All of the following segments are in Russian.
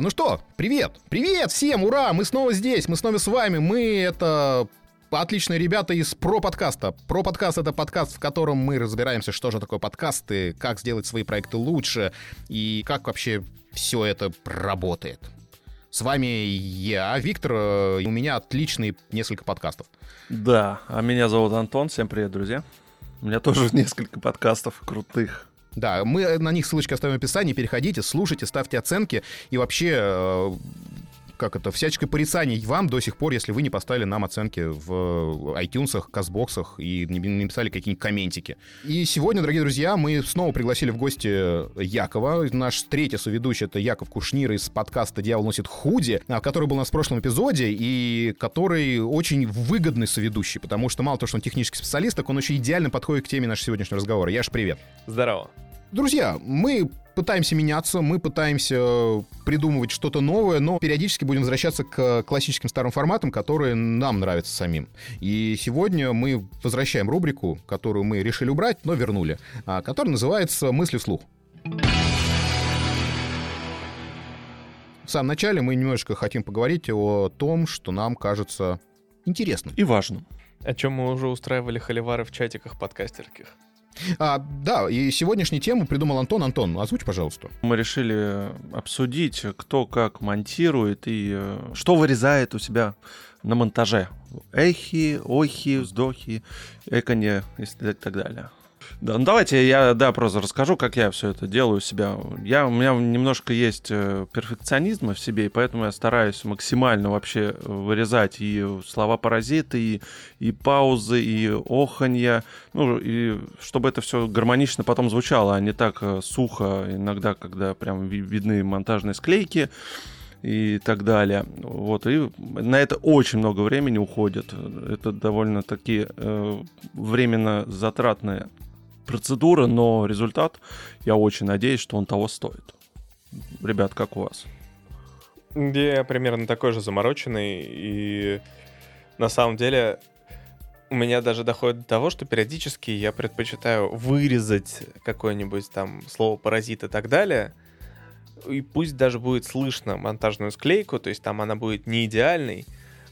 Ну что, привет! Привет всем! Ура! Мы снова здесь, мы снова с вами. Мы это отличные ребята из Про подкаста. Про подкаст это подкаст, в котором мы разбираемся, что же такое подкасты, как сделать свои проекты лучше и как вообще все это работает. С вами я, Виктор, и у меня отличные несколько подкастов. Да, а меня зовут Антон. Всем привет, друзья. У меня тоже несколько подкастов крутых. Да, мы на них ссылочки оставим в описании, переходите, слушайте, ставьте оценки и вообще э, как это, всяческое порицание вам до сих пор, если вы не поставили нам оценки в iTunes, Казбоксах и не написали какие-нибудь комментики. И сегодня, дорогие друзья, мы снова пригласили в гости Якова. Наш третий соведущий — это Яков Кушнир из подкаста «Дьявол носит худи», а, который был у нас в прошлом эпизоде и который очень выгодный соведущий, потому что мало того, что он технический специалист, так он еще идеально подходит к теме нашего сегодняшнего разговора. Яш, привет. Здорово. Друзья, мы пытаемся меняться, мы пытаемся придумывать что-то новое, но периодически будем возвращаться к классическим старым форматам, которые нам нравятся самим. И сегодня мы возвращаем рубрику, которую мы решили убрать, но вернули, а, которая называется «Мысли вслух». В самом начале мы немножечко хотим поговорить о том, что нам кажется интересным. И важным. О чем мы уже устраивали холивары в чатиках подкастерских. А, да, и сегодняшнюю тему придумал Антон. Антон, озвучь, пожалуйста. Мы решили обсудить, кто как монтирует и э, что вырезает у себя на монтаже. Эхи, охи, вздохи, эконе и так далее. Да, ну давайте я, да, просто расскажу, как я все это делаю у себя. Я, у меня немножко есть э, перфекционизма в себе, и поэтому я стараюсь максимально вообще вырезать и слова-паразиты, и, и паузы, и оханья, ну, и чтобы это все гармонично потом звучало, а не так э, сухо иногда, когда прям видны монтажные склейки и так далее. Вот, и на это очень много времени уходит. Это довольно-таки э, временно затратная процедура, но результат, я очень надеюсь, что он того стоит. Ребят, как у вас? Я примерно такой же замороченный, и на самом деле у меня даже доходит до того, что периодически я предпочитаю вырезать какое-нибудь там слово паразит и так далее, и пусть даже будет слышно монтажную склейку, то есть там она будет не идеальной,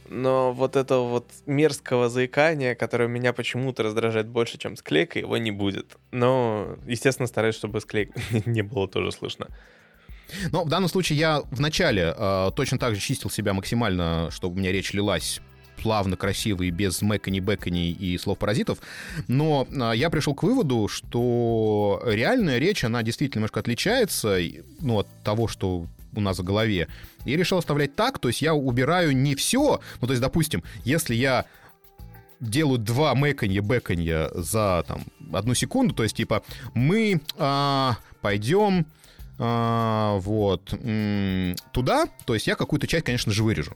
но вот этого вот мерзкого заикания, которое меня почему-то раздражает больше, чем склейка, его не будет. Но, естественно, стараюсь, чтобы склейк не было тоже слышно. Но в данном случае я вначале э, точно так же чистил себя максимально, чтобы у меня речь лилась плавно, красиво и без мэкани, бэкани и слов паразитов. Но э, я пришел к выводу, что реальная речь, она действительно немножко отличается ну, от того, что у нас в голове. И решил оставлять так, то есть я убираю не все, ну то есть, допустим, если я делаю два мэканья, бэканья за там одну секунду, то есть типа мы а, пойдем а, вот туда, то есть я какую-то часть, конечно же, вырежу,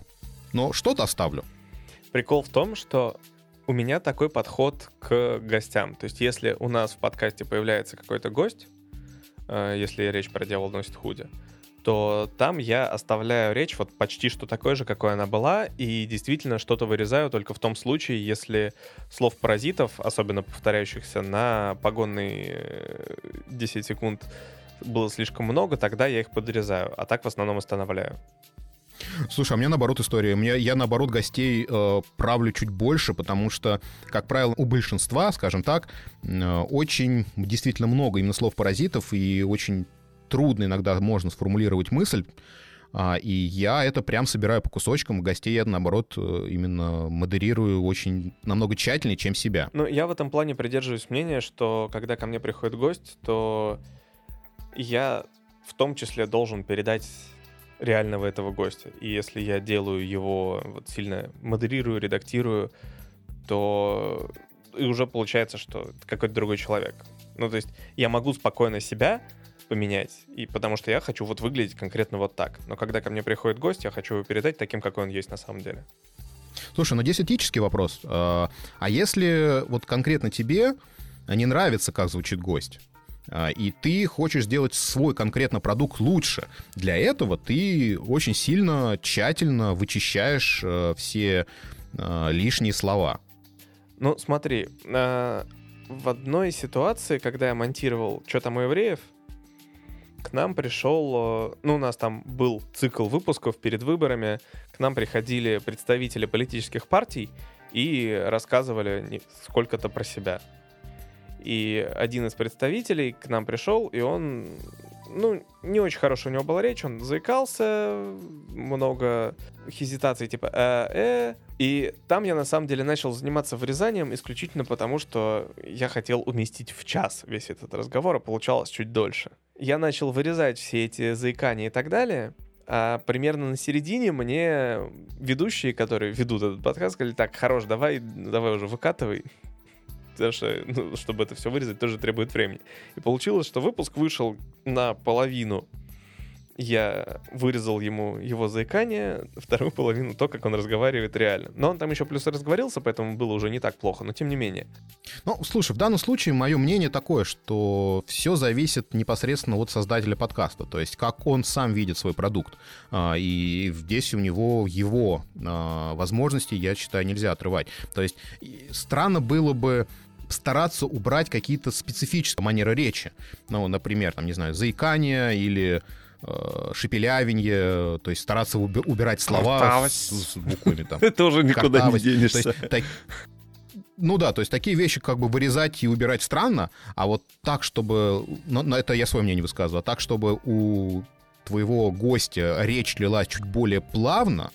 но что-то оставлю. Прикол в том, что у меня такой подход к гостям. То есть если у нас в подкасте появляется какой-то гость, э, если речь про «Дьявол носит худи», то там я оставляю речь вот почти что такой же, какой она была, и действительно что-то вырезаю только в том случае, если слов паразитов, особенно повторяющихся на погонные 10 э, секунд, было слишком много, тогда я их подрезаю, а так в основном останавливаю. Слушай, а меня наоборот история. Мне, я наоборот гостей э, правлю чуть больше, потому что, как правило, у большинства, скажем так, э, очень действительно много именно слов паразитов и очень трудно иногда можно сформулировать мысль, а, и я это прям собираю по кусочкам, гостей я, наоборот, э, именно модерирую очень намного тщательнее, чем себя. Ну, я в этом плане придерживаюсь мнения, что когда ко мне приходит гость, то я в том числе должен передать реального этого гостя. И если я делаю его вот сильно модерирую, редактирую, то и уже получается, что какой-то другой человек. Ну, то есть я могу спокойно себя поменять, и потому что я хочу вот выглядеть конкретно вот так. Но когда ко мне приходит гость, я хочу его передать таким, какой он есть на самом деле. Слушай, ну здесь этический вопрос. А, а если вот конкретно тебе не нравится, как звучит гость, а, и ты хочешь сделать свой конкретно продукт лучше. Для этого ты очень сильно, тщательно вычищаешь э, все э, лишние слова. Ну, смотри, в одной ситуации, когда я монтировал «Что там у евреев», к нам пришел, э, ну, у нас там был цикл выпусков перед выборами, к нам приходили представители политических партий и рассказывали сколько-то про себя. И один из представителей к нам пришел, и он, ну, не очень хорошая у него была речь, он заикался, много хезитаций типа э-э, и там я на самом деле начал заниматься вырезанием исключительно потому, что я хотел уместить в час весь этот разговор, а получалось чуть дольше я начал вырезать все эти заикания и так далее, а примерно на середине мне ведущие, которые ведут этот подкаст, сказали, так, хорош, давай, давай уже выкатывай, потому что, ну, чтобы это все вырезать, тоже требует времени. И получилось, что выпуск вышел на половину я вырезал ему его заикание, вторую половину то, как он разговаривает реально. Но он там еще плюс разговорился, поэтому было уже не так плохо, но тем не менее. Ну, слушай, в данном случае мое мнение такое, что все зависит непосредственно от создателя подкаста, то есть как он сам видит свой продукт. А, и здесь у него его а, возможности, я считаю, нельзя отрывать. То есть странно было бы стараться убрать какие-то специфические манеры речи. Ну, например, там, не знаю, заикание или шепелявенье, то есть стараться убирать слова с, с буквами там. Ты тоже никуда не денешься. Ну да, то есть такие вещи как бы вырезать и убирать странно, а вот так, чтобы... Ну, это я свое мнение высказываю. А так, чтобы у твоего гостя речь лилась чуть более плавно,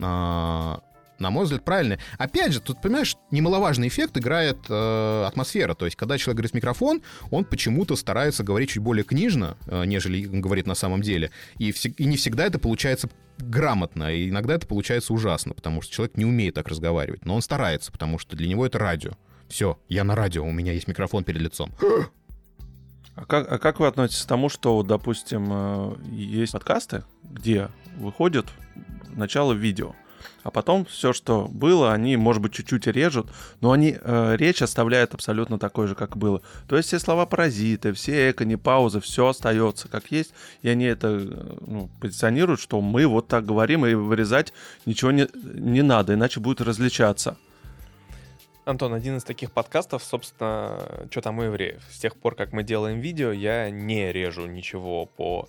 а, на мой взгляд, правильно. Опять же, тут, понимаешь, немаловажный эффект играет э, атмосфера. То есть, когда человек говорит в микрофон, он почему-то старается говорить чуть более книжно, э, нежели говорит на самом деле. И, вс- и не всегда это получается грамотно, и иногда это получается ужасно, потому что человек не умеет так разговаривать. Но он старается, потому что для него это радио. Все, я на радио, у меня есть микрофон перед лицом. А как, а как вы относитесь к тому, что, допустим, э, есть подкасты, где выходит начало видео, а потом все, что было, они, может быть, чуть-чуть режут, но они э, речь оставляют абсолютно такой же, как было. То есть все слова паразиты, все эко, не паузы, все остается как есть, и они это э, ну, позиционируют, что мы вот так говорим, и вырезать ничего не, не надо, иначе будет различаться. Антон, один из таких подкастов, собственно, что там у евреев. С тех пор, как мы делаем видео, я не режу ничего по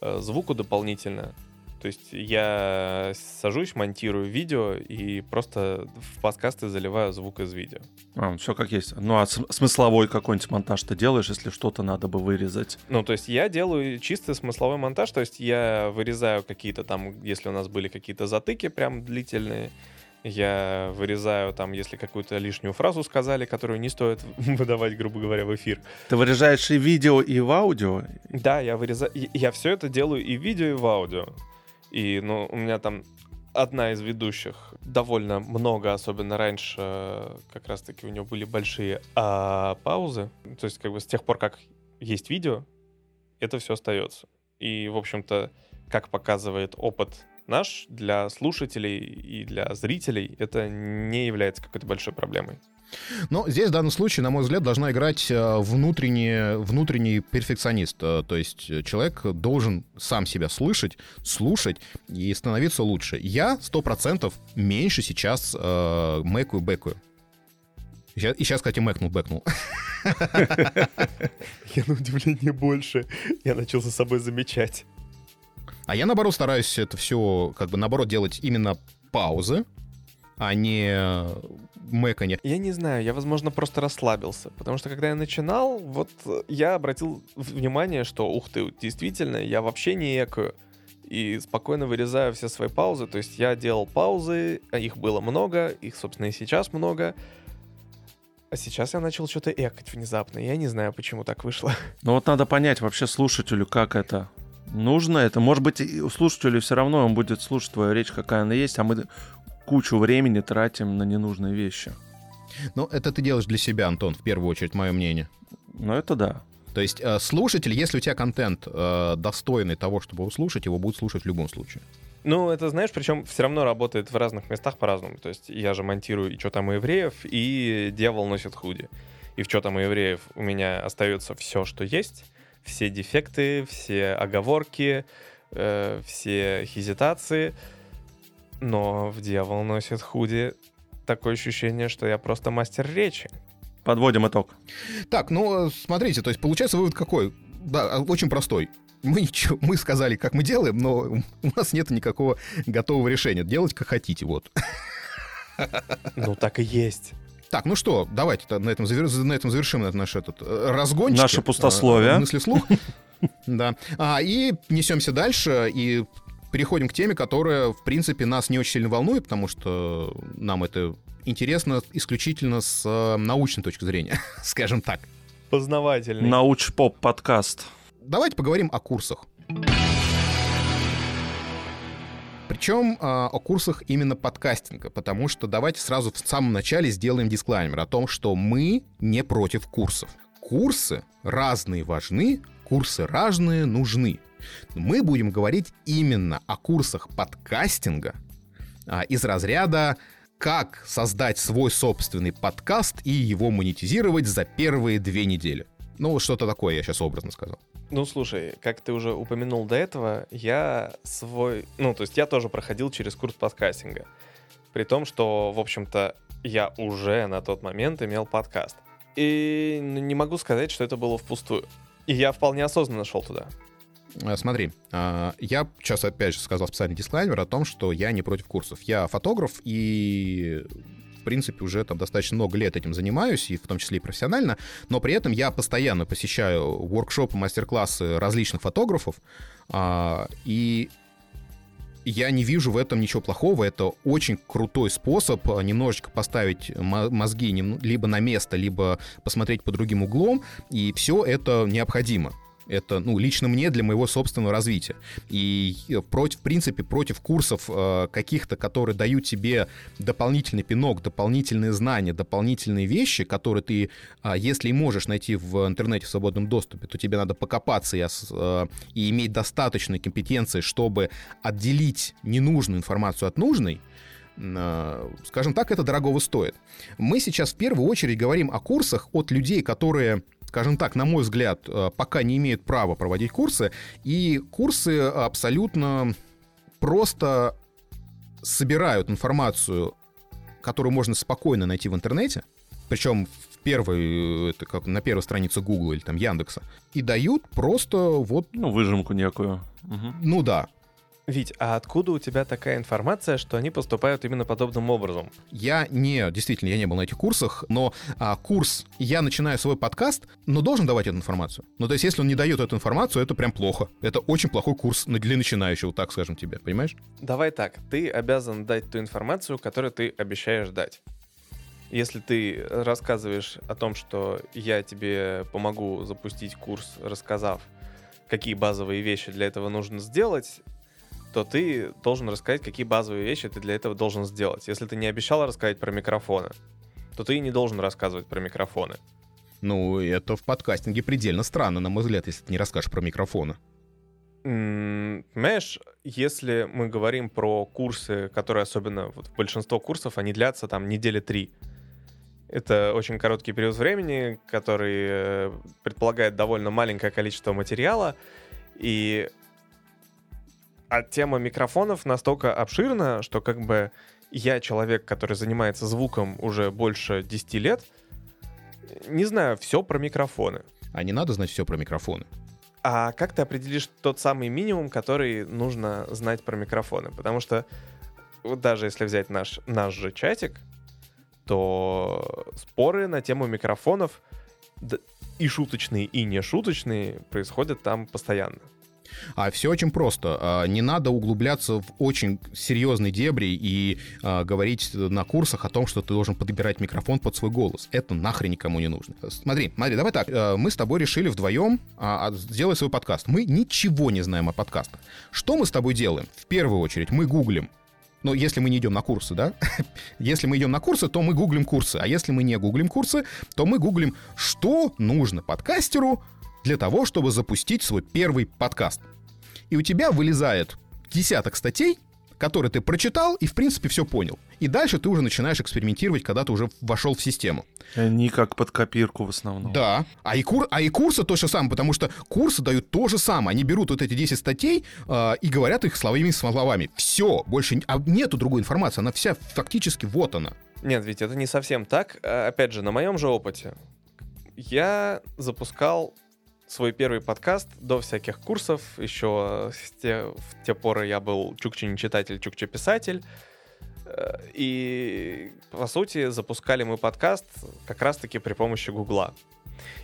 э, звуку дополнительно. То есть я сажусь, монтирую видео и просто в подкасты заливаю звук из видео. А, все как есть. Ну а смысловой какой-нибудь монтаж ты делаешь, если что-то надо бы вырезать? Ну, то есть я делаю чистый смысловой монтаж, то есть я вырезаю какие-то там, если у нас были какие-то затыки прям длительные, я вырезаю там, если какую-то лишнюю фразу сказали, которую не стоит выдавать, грубо говоря, в эфир. Ты вырезаешь и видео, и в аудио? Да, я вырезаю. Я все это делаю и в видео, и в аудио. И, ну, у меня там одна из ведущих довольно много, особенно раньше, как раз-таки у нее были большие а, паузы. То есть, как бы с тех пор, как есть видео, это все остается. И, в общем-то, как показывает опыт наш, для слушателей и для зрителей это не является какой-то большой проблемой. Но здесь в данном случае, на мой взгляд, должна играть э, внутренний, внутренний перфекционист. Э, то есть человек должен сам себя слышать, слушать и становиться лучше. Я сто процентов меньше сейчас э, мэкаю, бэкаю. И сейчас, кстати, мэкнул, бэкнул. Я на удивление больше. Я начал за собой замечать. А я, наоборот, стараюсь это все, как бы, наоборот, делать именно паузы, а не мэканье. Я не знаю, я, возможно, просто расслабился, потому что когда я начинал, вот я обратил внимание, что, ух ты, действительно, я вообще не экаю и спокойно вырезаю все свои паузы. То есть я делал паузы, а их было много, их, собственно, и сейчас много. А сейчас я начал что-то экать внезапно. Я не знаю, почему так вышло. Ну вот надо понять вообще слушателю, как это нужно. Это может быть у слушателя все равно он будет слушать твою речь, какая она есть, а мы кучу времени тратим на ненужные вещи. Ну, это ты делаешь для себя, Антон, в первую очередь, мое мнение. Ну, это да. То есть э, слушатель, если у тебя контент э, достойный того, чтобы услышать, его будут слушать в любом случае. Ну, это знаешь, причем все равно работает в разных местах по-разному. То есть я же монтирую и что там у евреев, и дьявол носит худи. И в что там у евреев у меня остается все, что есть. Все дефекты, все оговорки, э, все хезитации — но в «Дьявол носит худи» такое ощущение, что я просто мастер речи. Подводим итог. Так, ну, смотрите, то есть получается вывод какой? Да, очень простой. мы, ничего, мы сказали, как мы делаем, но у нас нет никакого готового решения. Делать как хотите, вот. Ну, так и есть. Так, ну что, давайте на этом, завер... на этом завершим наш этот э, разгончик. Наше пустословие. Э, мысли вслух. Да. А, и несемся дальше, и переходим к теме, которая, в принципе, нас не очень сильно волнует, потому что нам это интересно исключительно с э, научной точки зрения, скажем так. Познавательный. Науч-поп подкаст. Давайте поговорим о курсах. Причем э, о курсах именно подкастинга, потому что давайте сразу в самом начале сделаем дисклаймер о том, что мы не против курсов. Курсы разные важны, курсы разные нужны. Мы будем говорить именно о курсах подкастинга э, из разряда как создать свой собственный подкаст и его монетизировать за первые две недели. Ну, что-то такое я сейчас образно сказал. Ну, слушай, как ты уже упомянул до этого, я свой... Ну, то есть я тоже проходил через курс подкастинга. При том, что, в общем-то, я уже на тот момент имел подкаст. И не могу сказать, что это было впустую. И я вполне осознанно шел туда. Э, смотри, а, я сейчас опять же сказал специальный дисклаймер о том, что я не против курсов. Я фотограф и в принципе, уже там достаточно много лет этим занимаюсь, и в том числе и профессионально, но при этом я постоянно посещаю воркшопы, мастер-классы различных фотографов, а, и я не вижу в этом ничего плохого. Это очень крутой способ немножечко поставить мозги либо на место, либо посмотреть по другим углом, и все это необходимо. Это, ну, лично мне для моего собственного развития. И э, против, в принципе, против курсов э, каких-то, которые дают тебе дополнительный пинок, дополнительные знания, дополнительные вещи, которые ты, э, если и можешь найти в интернете в свободном доступе, то тебе надо покопаться и, э, и иметь достаточные компетенции, чтобы отделить ненужную информацию от нужной, э, скажем так, это дорогого стоит. Мы сейчас в первую очередь говорим о курсах от людей, которые скажем так, на мой взгляд, э, пока не имеют права проводить курсы, и курсы абсолютно просто собирают информацию, которую можно спокойно найти в интернете, причем в первой, это как на первой странице Google или там Яндекса, и дают просто вот... Ну, выжимку некую. Угу. Ну да, Вить, а откуда у тебя такая информация, что они поступают именно подобным образом? Я не, действительно, я не был на этих курсах, но а, курс, я начинаю свой подкаст, но должен давать эту информацию. Ну, то есть, если он не дает эту информацию, это прям плохо. Это очень плохой курс для начинающего, так скажем тебе, понимаешь? Давай так, ты обязан дать ту информацию, которую ты обещаешь дать. Если ты рассказываешь о том, что я тебе помогу запустить курс, рассказав, какие базовые вещи для этого нужно сделать, то ты должен рассказать, какие базовые вещи ты для этого должен сделать. Если ты не обещал рассказать про микрофоны, то ты не должен рассказывать про микрофоны. Ну, это в подкастинге предельно странно, на мой взгляд, если ты не расскажешь про микрофоны. Понимаешь, если мы говорим про курсы, которые особенно вот большинство курсов, они длятся там недели три. Это очень короткий период времени, который э, предполагает довольно маленькое количество материала, и а тема микрофонов настолько обширна, что как бы я человек, который занимается звуком уже больше 10 лет, не знаю все про микрофоны. А не надо знать все про микрофоны. А как ты определишь тот самый минимум, который нужно знать про микрофоны? Потому что вот даже если взять наш, наш же чатик, то споры на тему микрофонов и шуточные, и не шуточные происходят там постоянно. А все очень просто. А, не надо углубляться в очень серьезные дебри и а, говорить на курсах о том, что ты должен подбирать микрофон под свой голос. Это нахрен никому не нужно. Смотри, смотри, давай так. А, мы с тобой решили вдвоем сделать свой подкаст. Мы ничего не знаем о подкастах. Что мы с тобой делаем? В первую очередь мы гуглим но если мы не идем на курсы, да? если мы идем на курсы, то мы гуглим курсы. А если мы не гуглим курсы, то мы гуглим, что нужно подкастеру для того, чтобы запустить свой первый подкаст. И у тебя вылезает десяток статей, которые ты прочитал и, в принципе, все понял. И дальше ты уже начинаешь экспериментировать, когда ты уже вошел в систему. Они как под копирку в основном. Да. А и, кур... а и курсы то же самое, потому что курсы дают то же самое. Они берут вот эти 10 статей э, и говорят их словами словами. Все, больше а нету другой информации. Она вся фактически вот она. Нет, ведь это не совсем так. А, опять же, на моем же опыте. Я запускал свой первый подкаст до всяких курсов. Еще с те, в те поры я был чукче не читатель, чукче писатель. Э, И, по сути, запускали мы подкаст как раз-таки при помощи Гугла.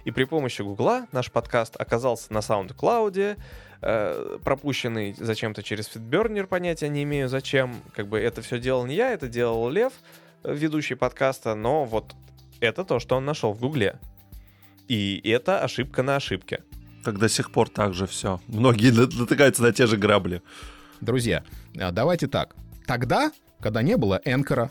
И при помощи Гугла наш подкаст оказался на SoundCloud, э, пропущенный зачем-то через Фитбернер, понятия не имею зачем. Как бы это все делал не я, это делал Лев, э, ведущий подкаста, но вот это то, что он нашел в Гугле. И это ошибка на ошибке. Как до сих пор так же все. Многие на- натыкаются на те же грабли. Друзья, а, давайте так. Тогда, когда не было Энкора,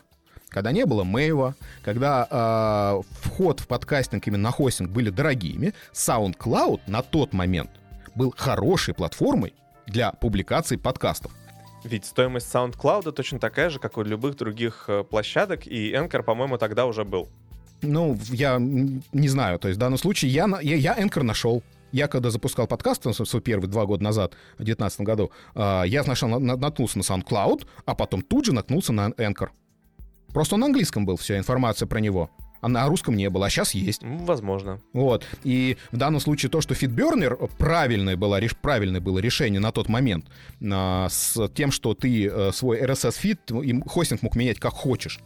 когда не было Мэйва, когда а, вход в подкастинг именно на хостинг были дорогими, SoundCloud на тот момент был хорошей платформой для публикации подкастов. Ведь стоимость SoundCloud точно такая же, как у любых других э, площадок, и Anchor, по-моему, тогда уже был. Ну, я не знаю, то есть в данном случае я, я, я Anchor нашел. Я когда запускал подкаст, он свой первый два года назад, в 2019 году, а, я сначала на- на- наткнулся на SoundCloud, а потом тут же наткнулся на Anchor. Просто он на английском был, вся информация про него. А на русском не было, а сейчас есть. Возможно. Вот. И в данном случае то, что FeedBurner правильное было, правильное было решение на тот момент а, с тем, что ты э, свой RSS-фид, им хостинг мог менять как хочешь,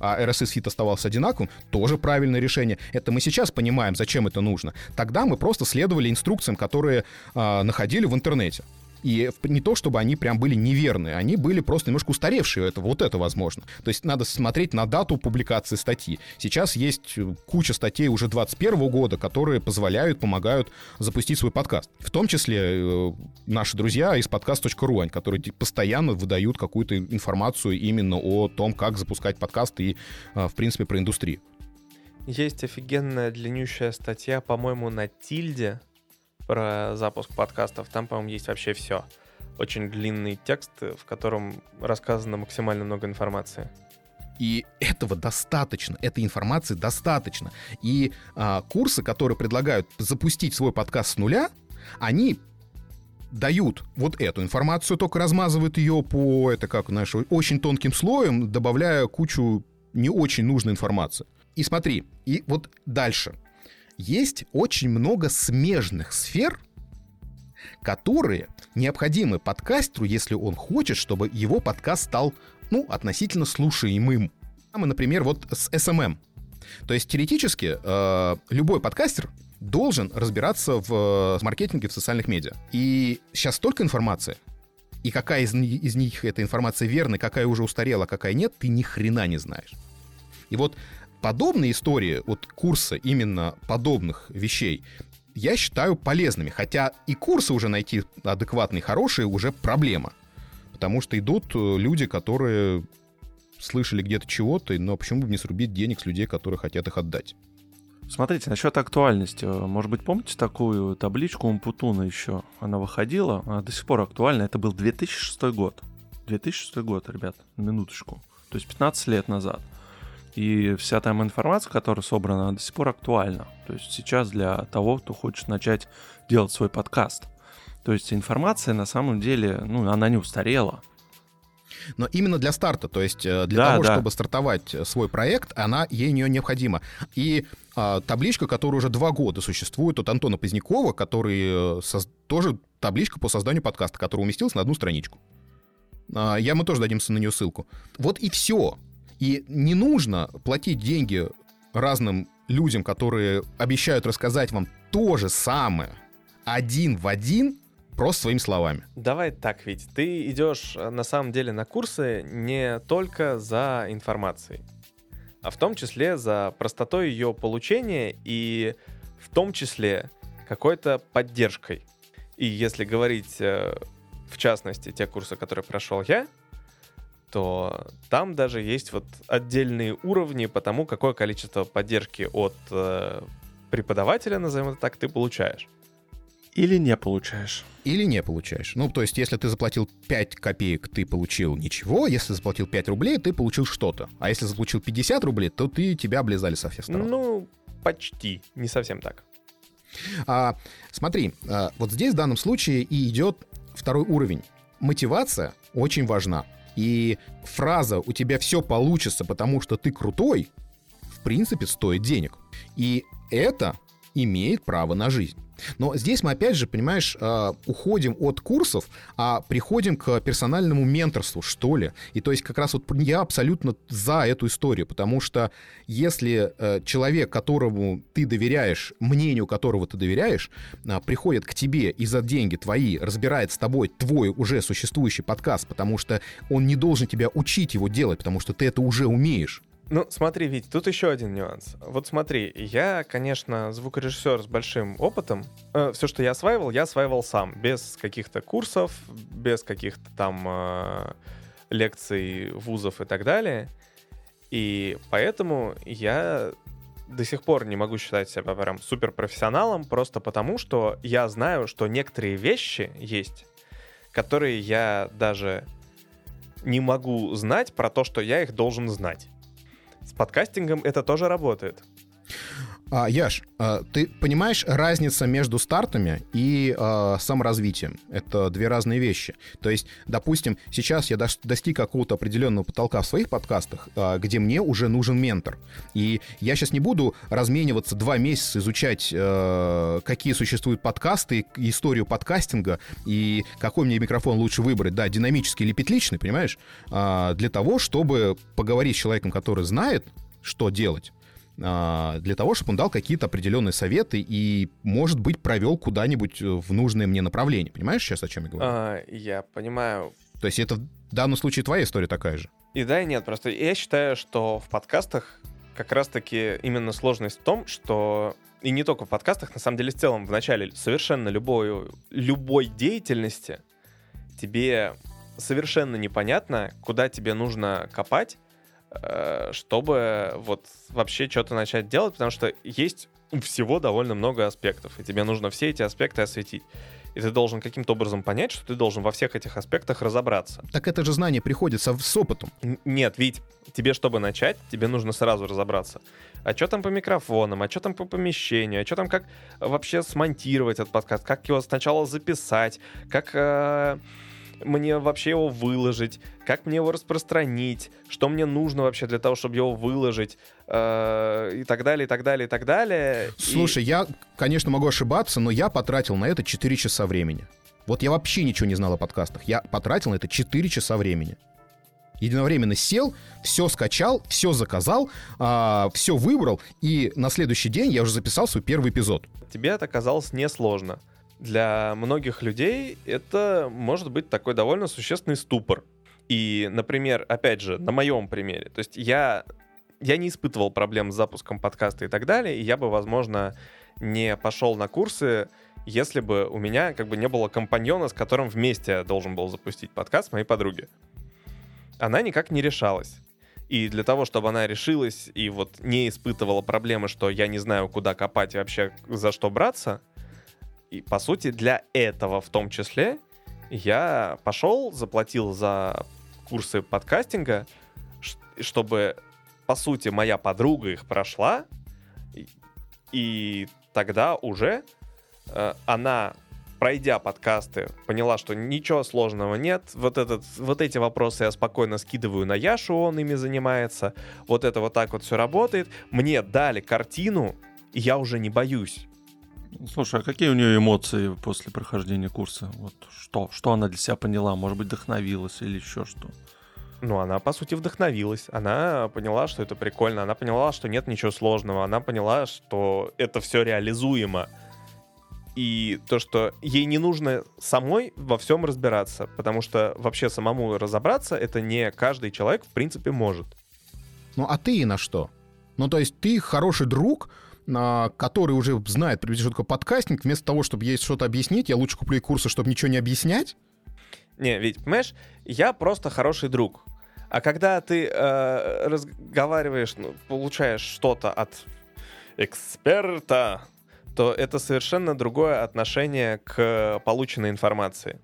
а RSS-фид оставался одинаковым, тоже правильное решение. Это мы сейчас понимаем, зачем это нужно. Тогда мы просто следовали инструкциям, которые а, находили в интернете. И не то, чтобы они прям были неверные, они были просто немножко устаревшие, это, вот это возможно. То есть надо смотреть на дату публикации статьи. Сейчас есть э, куча статей уже 21 года, которые позволяют, помогают запустить свой подкаст. В том числе э, наши друзья из подкаст.ру, которые постоянно выдают какую-то информацию именно о том, как запускать подкаст и, э, в принципе, про индустрию. Есть офигенная длиннющая статья, по-моему, на Тильде про запуск подкастов. Там, по-моему, есть вообще все. Очень длинный текст, в котором рассказано максимально много информации. И этого достаточно, этой информации достаточно. И а, курсы, которые предлагают запустить свой подкаст с нуля, они дают вот эту информацию, только размазывают ее по, это как, знаешь, очень тонким слоем, добавляя кучу не очень нужной информации. И смотри, и вот дальше. Есть очень много смежных сфер, которые необходимы подкастеру, если он хочет, чтобы его подкаст стал, ну, относительно слушаемым. А мы, например, вот с SMM. То есть теоретически э, любой подкастер должен разбираться в э, маркетинге в социальных медиа. И сейчас столько информации, и какая из, из них эта информация верная, какая уже устарела, а какая нет, ты ни хрена не знаешь. И вот подобные истории, вот курсы именно подобных вещей, я считаю полезными. Хотя и курсы уже найти адекватные, хорошие уже проблема. Потому что идут э, люди, которые слышали где-то чего-то, но почему бы не срубить денег с людей, которые хотят их отдать? Смотрите, насчет актуальности. Может быть, помните такую табличку Умпутуна еще? Она выходила, она до сих пор актуальна. Это был 2006 год. 2006 год, ребят, минуточку. То есть 15 лет назад. И вся там информация, которая собрана, до сих пор актуальна. То есть сейчас для того, кто хочет начать делать свой подкаст. То есть информация на самом деле, ну, она не устарела. Но именно для старта, то есть э, для Да, того, да. чтобы стартовать э, свой проект, она ей не необходима. И а, табличка, которая уже два года существует от Антона Позднякова, который э, соз- тоже табличка по созданию подкаста, которая уместилась на одну страничку. А, я мы тоже дадим на нее ссылку. Вот и все. И не нужно платить деньги разным людям, которые обещают рассказать вам то же самое один в один, просто своими словами. Давай так, ведь ты идешь э, на самом деле на курсы не только за информацией, а в том числе за простотой ее получения и в том числе какой-то поддержкой. И если говорить э, в частности те курсы, которые прошел я, то там даже есть вот отдельные уровни по тому, какое количество поддержки от э, преподавателя, назовем это так, ты получаешь. Или не получаешь. Или не получаешь. Ну, то есть, если ты заплатил 5 копеек, ты получил ничего. Если заплатил 5 рублей, ты получил что-то. А если заплатил 50 рублей, то ты тебя облизали со всех сторон. Ну, почти, не совсем так. А, смотри, а, вот здесь в данном случае и идет второй уровень. Мотивация очень важна. И фраза «у тебя все получится, потому что ты крутой» в принципе стоит денег. И это имеет право на жизнь. Но здесь мы, опять же, понимаешь, э, уходим от курсов, а приходим к персональному менторству, что ли. И то есть как раз вот я абсолютно за эту историю, потому что если э, человек, которому ты доверяешь, мнению которого ты доверяешь, э, приходит к тебе и за деньги твои разбирает с тобой твой уже существующий подкаст, потому что он не должен тебя учить его делать, потому что ты это уже умеешь. Ну, смотри, Вить, тут еще один нюанс. Вот смотри, я, конечно, звукорежиссер с большим опытом. Э, все, что я осваивал, я осваивал сам, без каких-то курсов, без каких-то там э, лекций, вузов и так далее. И поэтому я до сих пор не могу считать себя прям суперпрофессионалом, просто потому что я знаю, что некоторые вещи есть, которые я даже не могу знать про то, что я их должен знать. С подкастингом это тоже работает. А, Яш, а, ты понимаешь разница между стартами и а, саморазвитием? Это две разные вещи. То есть, допустим, сейчас я достиг какого-то определенного потолка в своих подкастах, а, где мне уже нужен ментор. И я сейчас не буду размениваться два месяца, изучать, а, какие существуют подкасты, историю подкастинга и какой мне микрофон лучше выбрать, да, динамический или петличный, понимаешь? А, для того, чтобы поговорить с человеком, который знает, что делать для того, чтобы он дал какие-то определенные советы и, может быть, провел куда-нибудь э, в нужное мне направление. Понимаешь сейчас, о чем я говорю? А, я понимаю. То есть это в данном случае твоя история такая же? И да, и нет. Просто я считаю, что в подкастах как раз-таки именно сложность в том, что и не только в подкастах, на самом деле, в целом, в начале совершенно любой, любой деятельности тебе совершенно непонятно, куда тебе нужно копать, чтобы вот вообще что-то начать делать, потому что есть всего довольно много аспектов, и тебе нужно все эти аспекты осветить. И ты должен каким-то образом понять, что ты должен во всех этих аспектах разобраться. Так это же знание приходится с опытом. нет, ведь тебе, чтобы начать, тебе нужно сразу разобраться. А что там по микрофонам, а что там по помещению, а что там как вообще смонтировать этот подкаст, как его сначала записать, как... Э мне вообще его выложить, как мне его распространить, что мне нужно вообще для того, чтобы его выложить, э, и так далее, и так далее, и так далее. Слушай, и... я, конечно, могу ошибаться, но я потратил на это 4 часа времени. Вот я вообще ничего не знал о подкастах. Я потратил на это 4 часа времени. Единовременно сел, все скачал, все заказал, а, все выбрал, и на следующий день я уже записал свой первый эпизод. Тебе это казалось несложно для многих людей это может быть такой довольно существенный ступор. И, например, опять же, на моем примере, то есть я, я не испытывал проблем с запуском подкаста и так далее, и я бы, возможно, не пошел на курсы, если бы у меня как бы не было компаньона, с которым вместе я должен был запустить подкаст моей подруги. Она никак не решалась. И для того, чтобы она решилась и вот не испытывала проблемы, что я не знаю, куда копать и вообще за что браться, и, по сути, для этого в том числе я пошел, заплатил за курсы подкастинга, чтобы, по сути, моя подруга их прошла, и тогда уже э, она, пройдя подкасты, поняла, что ничего сложного нет. Вот, этот, вот эти вопросы я спокойно скидываю на Яшу, он ими занимается. Вот это вот так вот все работает. Мне дали картину, и я уже не боюсь. Слушай, а какие у нее эмоции после прохождения курса? Вот что? Что она для себя поняла? Может быть, вдохновилась или еще что? Ну, она, по сути, вдохновилась. Она поняла, что это прикольно. Она поняла, что нет ничего сложного. Она поняла, что это все реализуемо. И то, что ей не нужно самой во всем разбираться. Потому что вообще самому разобраться, это не каждый человек, в принципе, может. Ну, а ты на что? Ну, то есть ты хороший друг, который уже знает, что такое подкастинг, вместо того, чтобы ей что-то объяснить, я лучше куплю ей курсы, чтобы ничего не объяснять? Не, ведь, понимаешь, я просто хороший друг. А когда ты э, разговариваешь, ну, получаешь что-то от эксперта, то это совершенно другое отношение к полученной информации.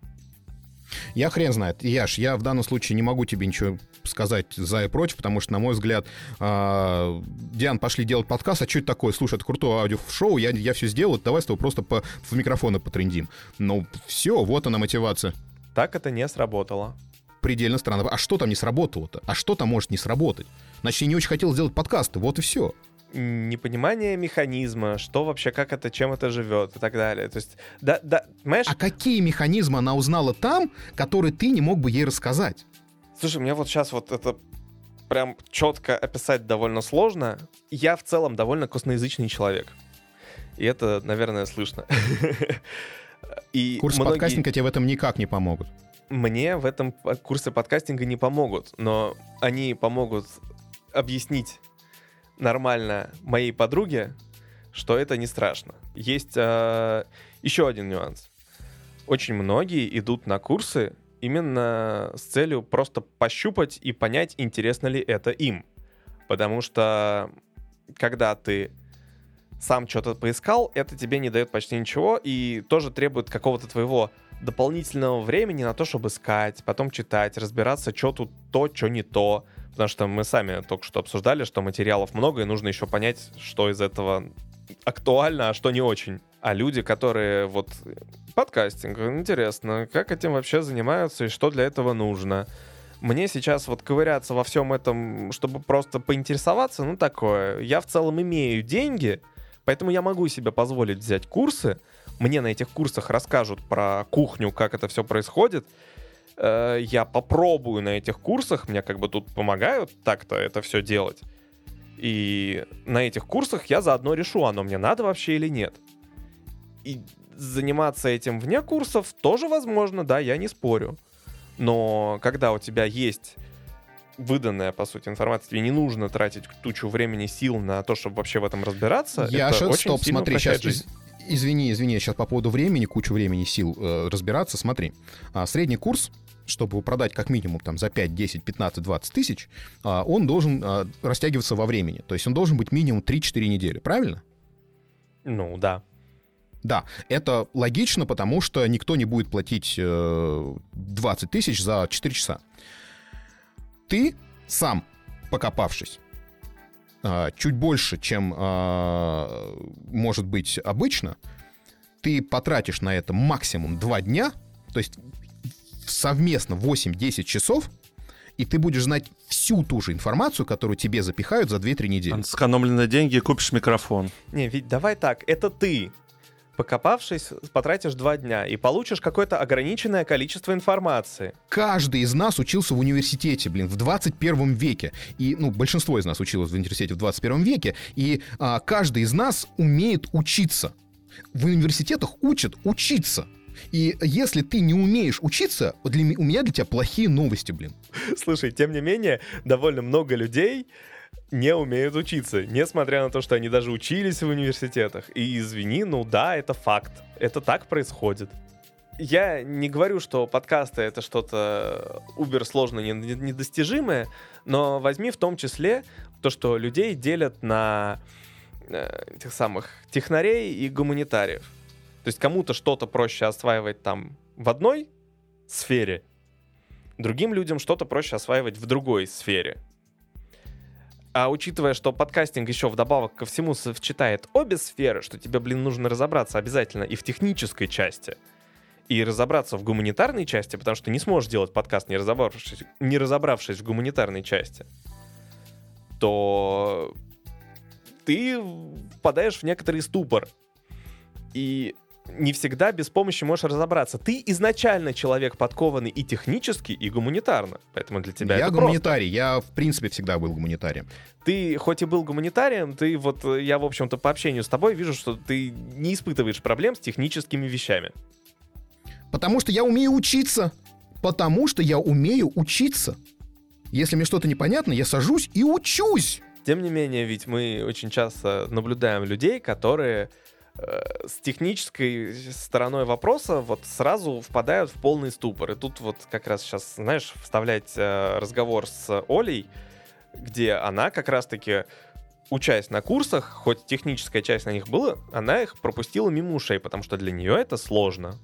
Я хрен знает. Яш, я в данном случае не могу тебе ничего сказать за и против, потому что, на мой взгляд, э, Диан, пошли делать подкаст, а что это такое? Слушай, это крутое аудиошоу, я, я все сделал, давай с тобой просто по, в микрофоны потрендим. Ну, все, вот она мотивация. Так это не сработало. Предельно странно. А что там не сработало-то? А что там может не сработать? Значит, я не очень хотел сделать подкасты, вот и все. непонимание механизма, что вообще, как это, чем это живет и так далее. То есть, да, да, понимаешь? А какие механизмы она узнала там, которые ты не мог бы ей рассказать? Слушай, мне вот сейчас вот это прям четко описать довольно сложно. Я в целом довольно косноязычный человек. И это, наверное, слышно. И Курсы многие... подкастинга тебе в этом никак не помогут. Мне в этом курсы подкастинга не помогут, но они помогут объяснить нормально моей подруге, что это не страшно. Есть э, еще один нюанс. Очень многие идут на курсы именно с целью просто пощупать и понять, интересно ли это им. Потому что когда ты сам что-то поискал, это тебе не дает почти ничего и тоже требует какого-то твоего дополнительного времени на то, чтобы искать, потом читать, разбираться, что тут то, что не то. Потому что мы сами только что обсуждали, что материалов много, и нужно еще понять, что из этого актуально, а что не очень. А люди, которые вот подкастинг, интересно, как этим вообще занимаются и что для этого нужно. Мне сейчас вот ковыряться во всем этом, чтобы просто поинтересоваться, ну такое. Я в целом имею деньги, Поэтому я могу себе позволить взять курсы. Мне на этих курсах расскажут про кухню, как это все происходит. Э, я попробую на этих курсах, мне как бы тут помогают так-то это все делать. И на этих курсах я заодно решу, оно мне надо вообще или нет. И заниматься этим вне курсов тоже возможно, да, я не спорю. Но когда у тебя есть выданная, по сути, информация, тебе не нужно тратить тучу времени, сил на то, чтобы вообще в этом разбираться. Я это очень стоп, смотри, сейчас, жизнь. извини, извини, сейчас по поводу времени, кучу времени, сил э, разбираться, смотри. А, средний курс чтобы продать как минимум там за 5, 10, 15, 20 тысяч, а, он должен а, растягиваться во времени. То есть он должен быть минимум 3-4 недели, правильно? Ну, да. Да, это логично, потому что никто не будет платить э, 20 тысяч за 4 часа ты сам, покопавшись, а, чуть больше, чем а, может быть обычно, ты потратишь на это максимум 2 дня, то есть совместно 8-10 часов, и ты будешь знать всю ту же информацию, которую тебе запихают за 2-3 недели. Сэкономленные деньги купишь микрофон. Не, ведь давай так, это ты покопавшись, потратишь два дня и получишь какое-то ограниченное количество информации. Каждый из нас учился в университете, блин, в 21 веке. И, ну, большинство из нас училось в университете в 21 веке. И а, каждый из нас умеет учиться. В университетах учат учиться. И если ты не умеешь учиться, для, у меня для тебя плохие новости, блин. Слушай, тем не менее, довольно много людей не умеют учиться, несмотря на то, что они даже учились в университетах. И извини, ну да, это факт. Это так происходит. Я не говорю, что подкасты это что-то убер сложное, недостижимое, но возьми в том числе то, что людей делят на э, тех самых технарей и гуманитариев. То есть кому-то что-то проще осваивать там в одной сфере, другим людям что-то проще осваивать в другой сфере. А учитывая, что подкастинг еще вдобавок ко всему совчитает обе сферы, что тебе, блин, нужно разобраться обязательно и в технической части, и разобраться в гуманитарной части, потому что не сможешь делать подкаст, не разобравшись, не разобравшись в гуманитарной части, то ты впадаешь в некоторый ступор. И не всегда без помощи можешь разобраться. Ты изначально человек подкованный и технически, и гуманитарно. Поэтому для тебя я это гуманитарий, просто. я в принципе всегда был гуманитарием. Ты хоть и был гуманитарием, ты вот, я в общем-то по общению с тобой вижу, что ты не испытываешь проблем с техническими вещами. Потому что я умею учиться. Потому что я умею учиться. Если мне что-то непонятно, я сажусь и учусь. Тем не менее, ведь мы очень часто наблюдаем людей, которые Э, с технической стороной вопроса вот сразу впадают в полный ступор. И тут вот как раз сейчас, знаешь, вставлять э, разговор с Олей, где она как раз-таки учась на курсах, хоть техническая часть на них была, она их пропустила мимо ушей, потому что для нее это сложно.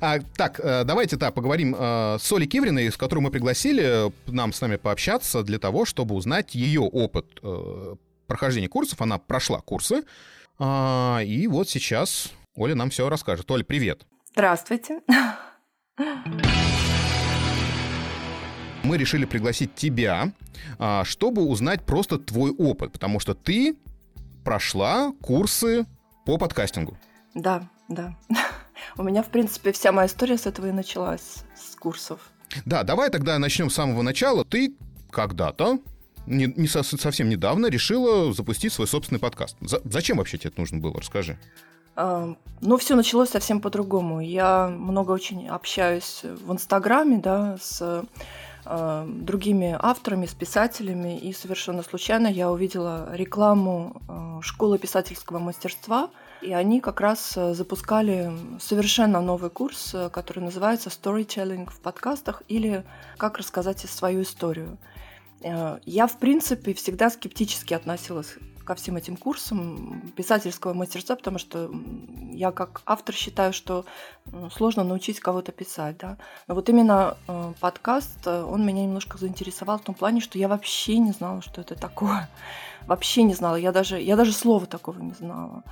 А, так, э, давайте так поговорим э, с Олей Кивриной, с которой мы пригласили нам с нами пообщаться для того, чтобы узнать ее опыт э, прохождения курсов. Она прошла курсы, а, и вот сейчас Оля нам все расскажет. Оля, привет. Здравствуйте. Мы решили пригласить тебя, а, чтобы узнать просто твой опыт, потому что ты прошла курсы по подкастингу. Да, да. У меня, в принципе, вся моя история с этого и началась, с курсов. Да, давай тогда начнем с самого начала. Ты когда-то, не, не со- совсем недавно, решила запустить свой собственный подкаст. За- зачем вообще тебе это нужно было? Расскажи. А, Ну, все началось совсем по-другому. Я много очень общаюсь в Инстаграме, да, с э, другими авторами, с писателями, и совершенно случайно я увидела рекламу э, школы писательского мастерства, и они как раз запускали совершенно новый курс, который называется «Storytelling в подкастах» или «Как рассказать свою историю». Э, Я, в принципе, всегда скептически относилась ко всем этим курсам писательского мастерства, потому что я как автор считаю, что сложно научить кого-то писать, да. Но вот именно э, подкаст, э, он меня немножко заинтересовал в том плане, что я вообще не знала, что это такое. Вообще не знала. Я даже, я даже слова такого не знала.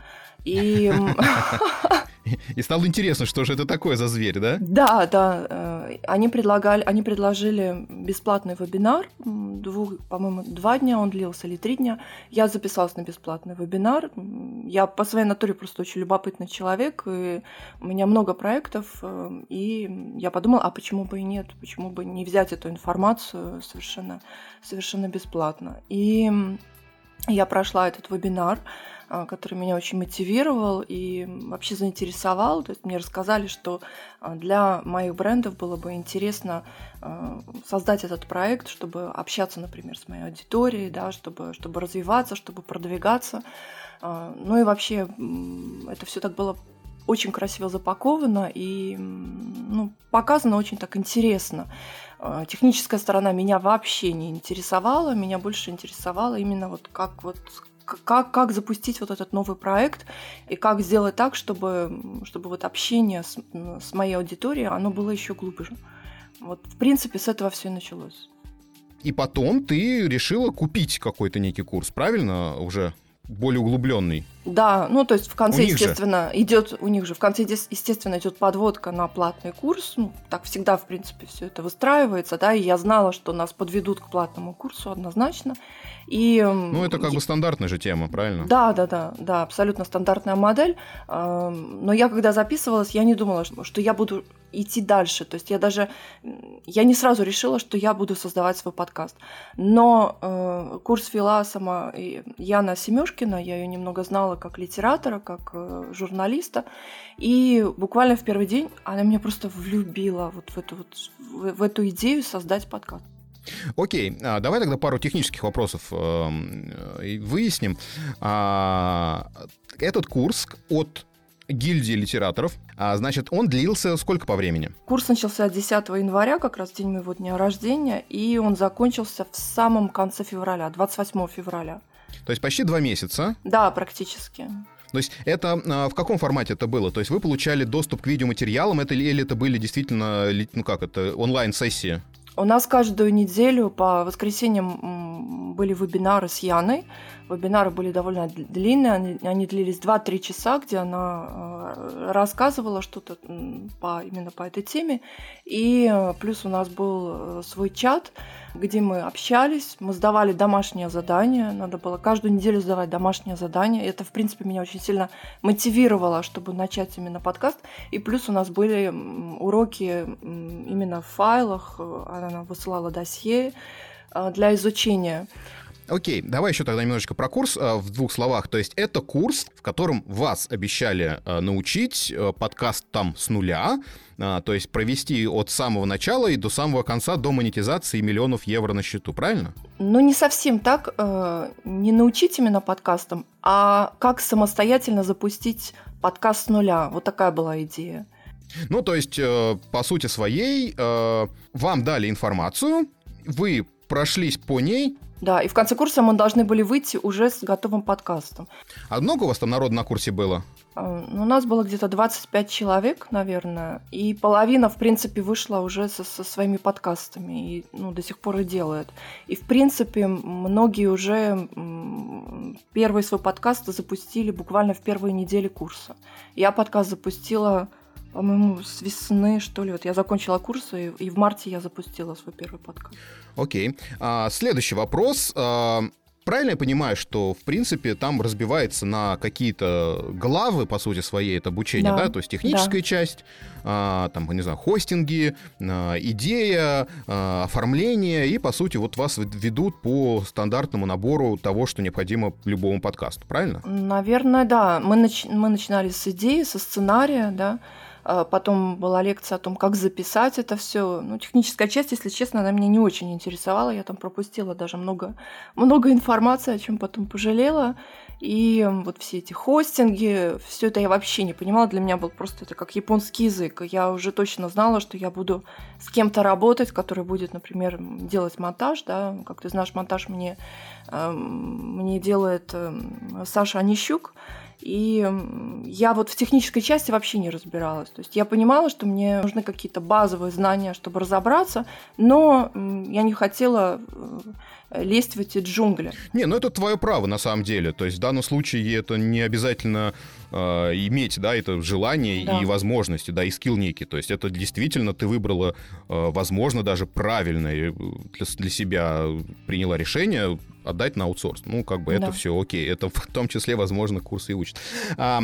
И И стало интересно, что же это такое за зверь, да? Да, да. э, Они предлагали, они предложили бесплатный вебинар. Двух, по-моему, два дня он длился или три дня. Я записалась на бесплатный вебинар. Я по своей натуре просто очень любопытный человек, и у меня много проектов, э, и я подумала, а почему бы и нет, почему бы не взять эту информацию совершенно, совершенно бесплатно. И я прошла этот вебинар который меня очень мотивировал и вообще заинтересовал. То есть мне рассказали, что а, для моих брендов было бы интересно а, создать этот проект, чтобы общаться, например, с моей аудиторией, да, чтобы, чтобы развиваться, чтобы продвигаться. А, Ну и вообще это все так было очень красиво запаковано и ну, показано очень так интересно. А, Техническая сторона меня вообще не интересовала, меня больше интересовала именно вот как вот как, как запустить вот этот новый проект и как сделать так, чтобы, чтобы вот общение с, с моей аудиторией, оно было еще глубже. Вот, в принципе, с этого все и началось. И потом ты решила купить какой-то некий курс, правильно? Уже более углубленный. Да, ну то есть в конце, У них же. естественно, идет у них же в конце, ес- естественно, идет подводка на платный курс. Ну, так всегда, в принципе, все это выстраивается, да, и я знала, что нас подведут к платному курсу однозначно. И, м, Ну, это как бы стандартная же тема, правильно? Да, да, да, да, абсолютно стандартная модель. Ам, Но я когда записывалась, я не думала, что я буду идти дальше. То есть я даже я не сразу решила, что я буду создавать свой подкаст. Но э, курс Фила сама и Яна Семешкина, я ее немного знала как литератора, как э, журналиста, и буквально в первый день она меня просто влюбила вот в эту вот в, эту идею создать подкаст. Окей, а, давай тогда пару технических вопросов э, выясним. А, Этот курс от гильдии литераторов, а, значит, он длился сколько по времени? Курс начался 10 января, как раз день моего дня рождения, и он закончился в самом конце февраля, 28 февраля. То есть почти два месяца. Да, практически. То есть это а, в каком формате это было? То есть вы получали доступ к видеоматериалам, это, или это были действительно, ну как это, онлайн-сессии? У нас каждую неделю по воскресеньям были вебинары с Яной. Вебинары были довольно длинные, они, они длились 2-3 часа, где она э, рассказывала что-то по, именно по этой теме. И э, плюс у нас был э, свой чат, где мы общались, мы сдавали домашнее задание, надо было каждую неделю сдавать домашнее задание. Это, в принципе, меня очень сильно мотивировало, чтобы начать именно подкаст. И плюс у нас были уроки именно в файлах, она нам высылала досье для изучения. Окей, давай еще тогда немножечко про курс а, в двух словах. То есть это курс, в котором вас обещали а, научить а, подкаст там с нуля, то есть провести от самого начала и до самого конца до монетизации миллионов евро на счету, правильно? Ну, не совсем так, э, не научить именно подкастам, а как самостоятельно запустить подкаст с нуля. Вот такая была идея. Ну, то есть, э, по сути своей, э, вам дали информацию, вы прошлись по ней. Да, и в конце курса мы должны были выйти уже с готовым подкастом. А много у вас там народу на курсе было? Э, ну, У нас было где-то 25 человек, наверное, и половина, в принципе, вышла уже со, со своими подкастами и ну, до сих пор и делает. И, в принципе, многие уже первый свой подкаст запустили буквально в первые недели курса. Я подкаст запустила, по-моему, с весны, что ли. Вот я закончила курс, и, в марте я запустила свой первый подкаст. Окей. А, следующий вопрос. А, правильно я понимаю, что, в принципе, там разбивается на какие-то главы, по сути своей, это обучение, да? Да, То есть техническая да. часть, а, там, не знаю, хостинги, а, идея, а, оформление, и, по сути, вот вас вед- ведут по стандартному набору того, что необходимо любому подкасту, правильно? Наверное, да. Мы, нач- мы начинали с идеи, со сценария, да. А Потом была лекция о том, как записать это все. Ну, техническая часть, если честно, она меня не очень интересовала. Я там пропустила даже много, много информации, о чем потом пожалела. И вот все эти хостинги, все это я вообще не понимала. Для меня был просто это как японский язык. Я уже точно знала, что я буду с кем-то работать, который будет, например, делать монтаж. Да? Как ты знаешь, монтаж мне, эм, мне делает эм, Саша Онищук. И я вот в технической части вообще не разбиралась. То есть я понимала, что мне нужны какие-то базовые знания, чтобы разобраться, но я не хотела э, лезть в эти джунгли. Не, ну это твое право на самом деле. То есть в данном случае это не обязательно э, иметь, да, это желание Да. и возможности, да, и скилл некий. То есть это действительно ты выбрала, э, возможно, даже правильное э, для, для себя приняла решение отдать на аутсорс. Ну, как бы это Да. все окей. Это в том числе, возможно, курсы и учат. А,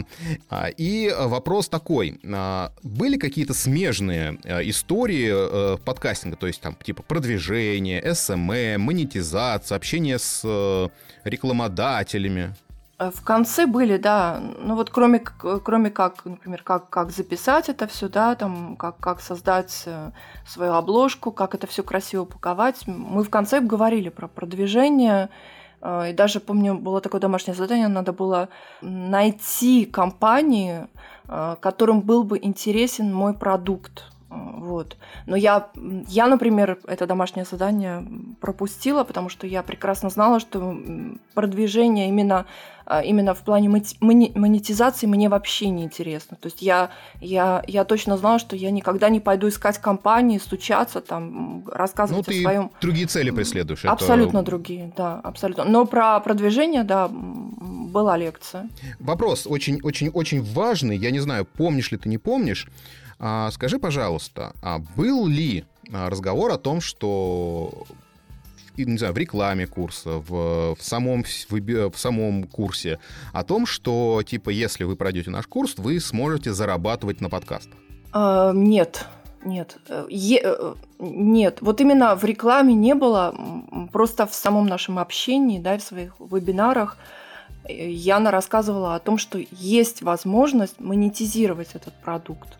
а, и вопрос такой. А, были какие-то смежные э, истории э, подкастинга? То есть там типа продвижение, SMM, монетизация, общение с э, рекламодателями? Э, В конце были, да, ну вот кроме, кроме как, например, как, как записать это все, да, там, как, как создать э, свою обложку, как это все красиво упаковать, мы в конце говорили про продвижение, э, и даже, помню, было такое домашнее задание, надо было найти компании, которым был бы интересен мой продукт. Э, Вот. Но я, я, например, это домашнее задание пропустила, потому что я прекрасно знала, что продвижение именно, а, именно в плане монетизации мне вообще не интересно. То есть я, я, я точно знала, что я никогда не пойду искать компании, стучаться, там, Ну, рассказывать о ты своем. другие цели преследуешь. это- Абсолютно другие, да, абсолютно. Но про продвижение, да, была лекция. Вопрос очень-очень-очень важный. Я не знаю, помнишь ли ты, не помнишь. А, скажи, пожалуйста, а был ли а, разговор о том, что не знаю, в рекламе курса, в, в, самом, выби- в самом курсе, о том, что, типа, если вы пройдете наш курс, вы сможете зарабатывать на подкастах. А, нет, нет, е- нет. Вот именно в рекламе не было, просто в самом нашем общении, да, в своих вебинарах э, Яна рассказывала о том, что есть возможность монетизировать этот продукт.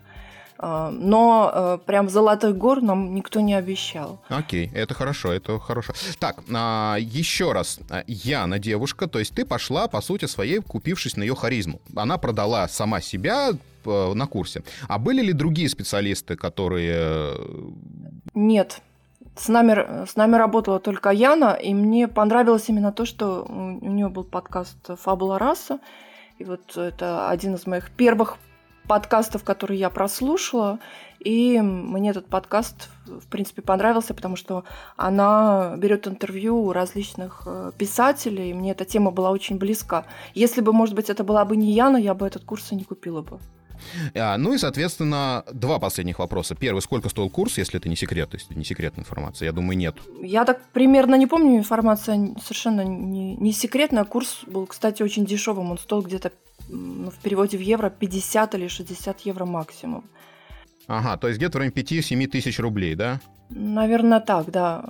А, Но э, прям золотой гор нам никто не обещал. Окей, это хорошо, это хорошо. Так, а, еще раз. А, Яна девушка, то есть ты пошла, по сути, своей, купившись на ее харизму. Она продала сама себя э, на курсе. А были ли другие специалисты, которые... э, Нет. С нами, с нами работала только Яна, и мне понравилось именно то, что у, нее был подкаст «Фабула раса». И вот это один из моих первых подкастов, которые я прослушала. И мне этот подкаст, в принципе, понравился, потому что она берет интервью у различных э, писателей, и мне эта тема была очень близка. Если бы, может быть, это была бы не Яна, я бы этот курс и не купила бы. а, ну и, соответственно, два последних вопроса. Первый, сколько стоил курс, если это не секрет, то есть не секретная информация? Я думаю, нет. Я так примерно не помню, информация совершенно не, не секретная. Курс был, кстати, очень дешевым. Он стоил где-то ну, в переводе в евро 50 или 60 евро максимум. Ага, то есть где-то в районе 5-7 тысяч рублей, да? Наверное, так, да.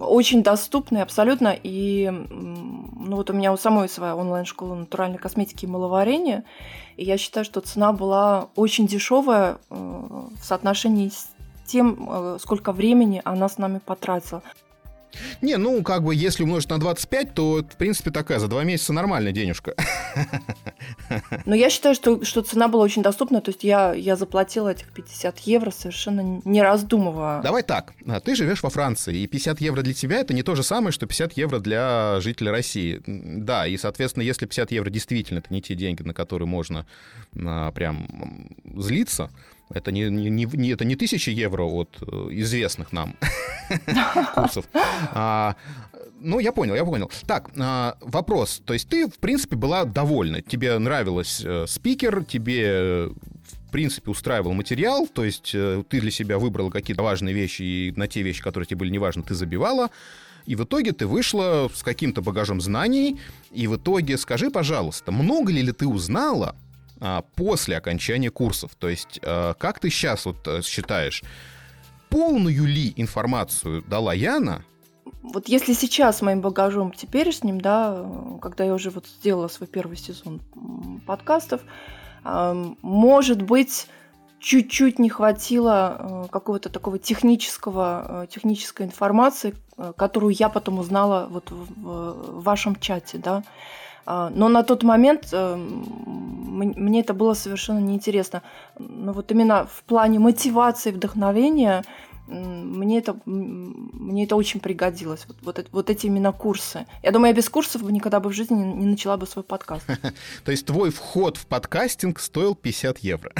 Очень доступный абсолютно. И ну вот у меня у самой своя онлайн-школа натуральной косметики и маловарения. И я считаю, что цена была очень дешевая э, в соотношении с тем, э, сколько времени она с нами потратила. Не, ну, как бы, если умножить на 25, то, в принципе, такая, за два месяца нормальная денежка. Но я считаю, что, что цена была очень доступна. То есть я, я заплатила этих 50 евро совершенно не раздумывая. Давай так, а, ты живешь во Франции, и 50 евро для тебя это не то же самое, что 50 евро для жителя России. Да, и, соответственно, если 50 евро действительно это не те деньги, на которые можно а, прям злиться, это не, не, не- это не тысячи евро от э, известных нам курсов. А, ну, я понял, я понял. Так, а, вопрос. То есть ты, в принципе, была довольна. Тебе нравилось э, спикер, тебе, э, в принципе, устраивал материал, то есть ты для себя выбрала какие-то важные вещи, и на те вещи, которые тебе были неважны, ты забивала. и в итоге ты вышла с каким-то багажом знаний, и в итоге скажи, пожалуйста, много ли, ты узнала после окончания курсов? То есть а, как ты сейчас вот э, считаешь, полную ли информацию дала Яна вот если сейчас с моим багажом теперешним, да, когда я уже вот сделала свой первый сезон подкастов, может быть, чуть-чуть не хватило э, какого-то такого технического, э, технической информации, которую я потом узнала вот в вашем чате, да. А, но на тот момент мне это было совершенно неинтересно. Но вот именно в плане мотивации, вдохновения мне это, мне это очень пригодилось. Вот, вот, вот эти именно курсы. Я думаю, я без курсов бы никогда бы в жизни не, не начала бы свой подкаст. То есть твой вход в подкастинг стоил 50 евро?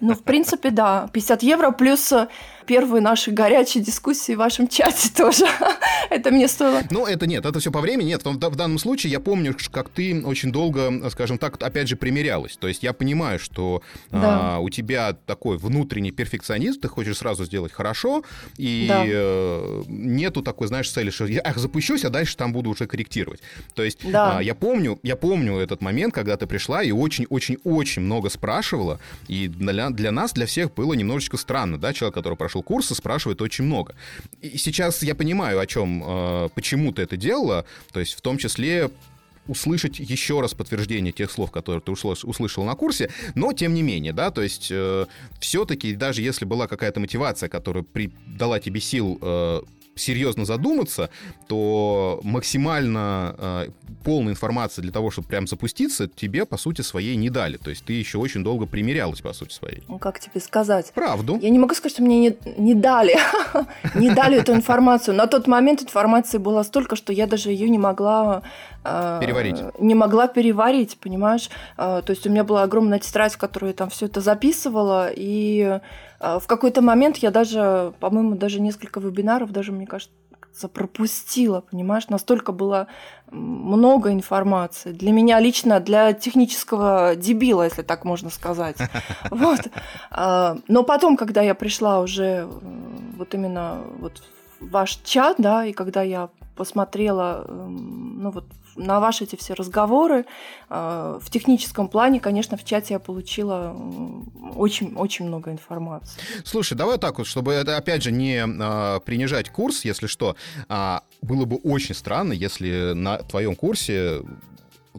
Ну, в принципе, да. 50 евро плюс э, первые наши горячие дискуссии в вашем чате тоже. это мне стоило. Ну, это нет, это все по времени. Нет, в, в данном случае я помню, как ты очень долго, скажем так, опять же, примерялась. То есть я понимаю, что да. а, у тебя такой внутренний перфекционизм, ты хочешь сразу сделать хорошо, и да. э, нету такой, знаешь, цели, что я ах, запущусь, а дальше там буду уже корректировать. То есть да. а, я помню, я помню этот момент, когда ты пришла и очень-очень-очень много спрашивала, и для, для нас, для всех было немножечко странно, да, человек, который прошел курсы, спрашивает очень много. И сейчас я понимаю, о чем, э, почему ты это делала, то есть в том числе услышать еще раз подтверждение тех слов, которые ты услышал на курсе, но тем не менее, да, то есть э, все-таки даже если была какая-то мотивация, которая при, дала тебе сил э, серьезно задуматься, то максимально э, полной информации для того, чтобы прям запуститься, тебе, по сути, своей не дали. То есть ты еще очень долго примерялась, по сути, своей. Ну, как тебе сказать? Правду. Я не могу сказать, что мне не, не дали. не дали эту информацию. На тот момент информации было столько, что я даже ее не могла... Э, переварить. Не могла переварить, понимаешь? Э, то есть у меня была огромная тетрадь, в которой я там все это записывала, и в какой-то момент я даже, по-моему, даже несколько вебинаров, даже, мне кажется, пропустила, понимаешь? Настолько было много информации. Для меня лично, для технического дебила, если так можно сказать. Вот. А, но потом, когда я пришла уже вот именно вот в ваш чат, да, и когда я посмотрела, ну вот на ваши эти все разговоры. А, в техническом плане, конечно, в чате я получила очень-очень много информации. Слушай, давай так вот, чтобы это, опять же, не а, принижать курс, если что, а, было бы очень странно, если на твоем курсе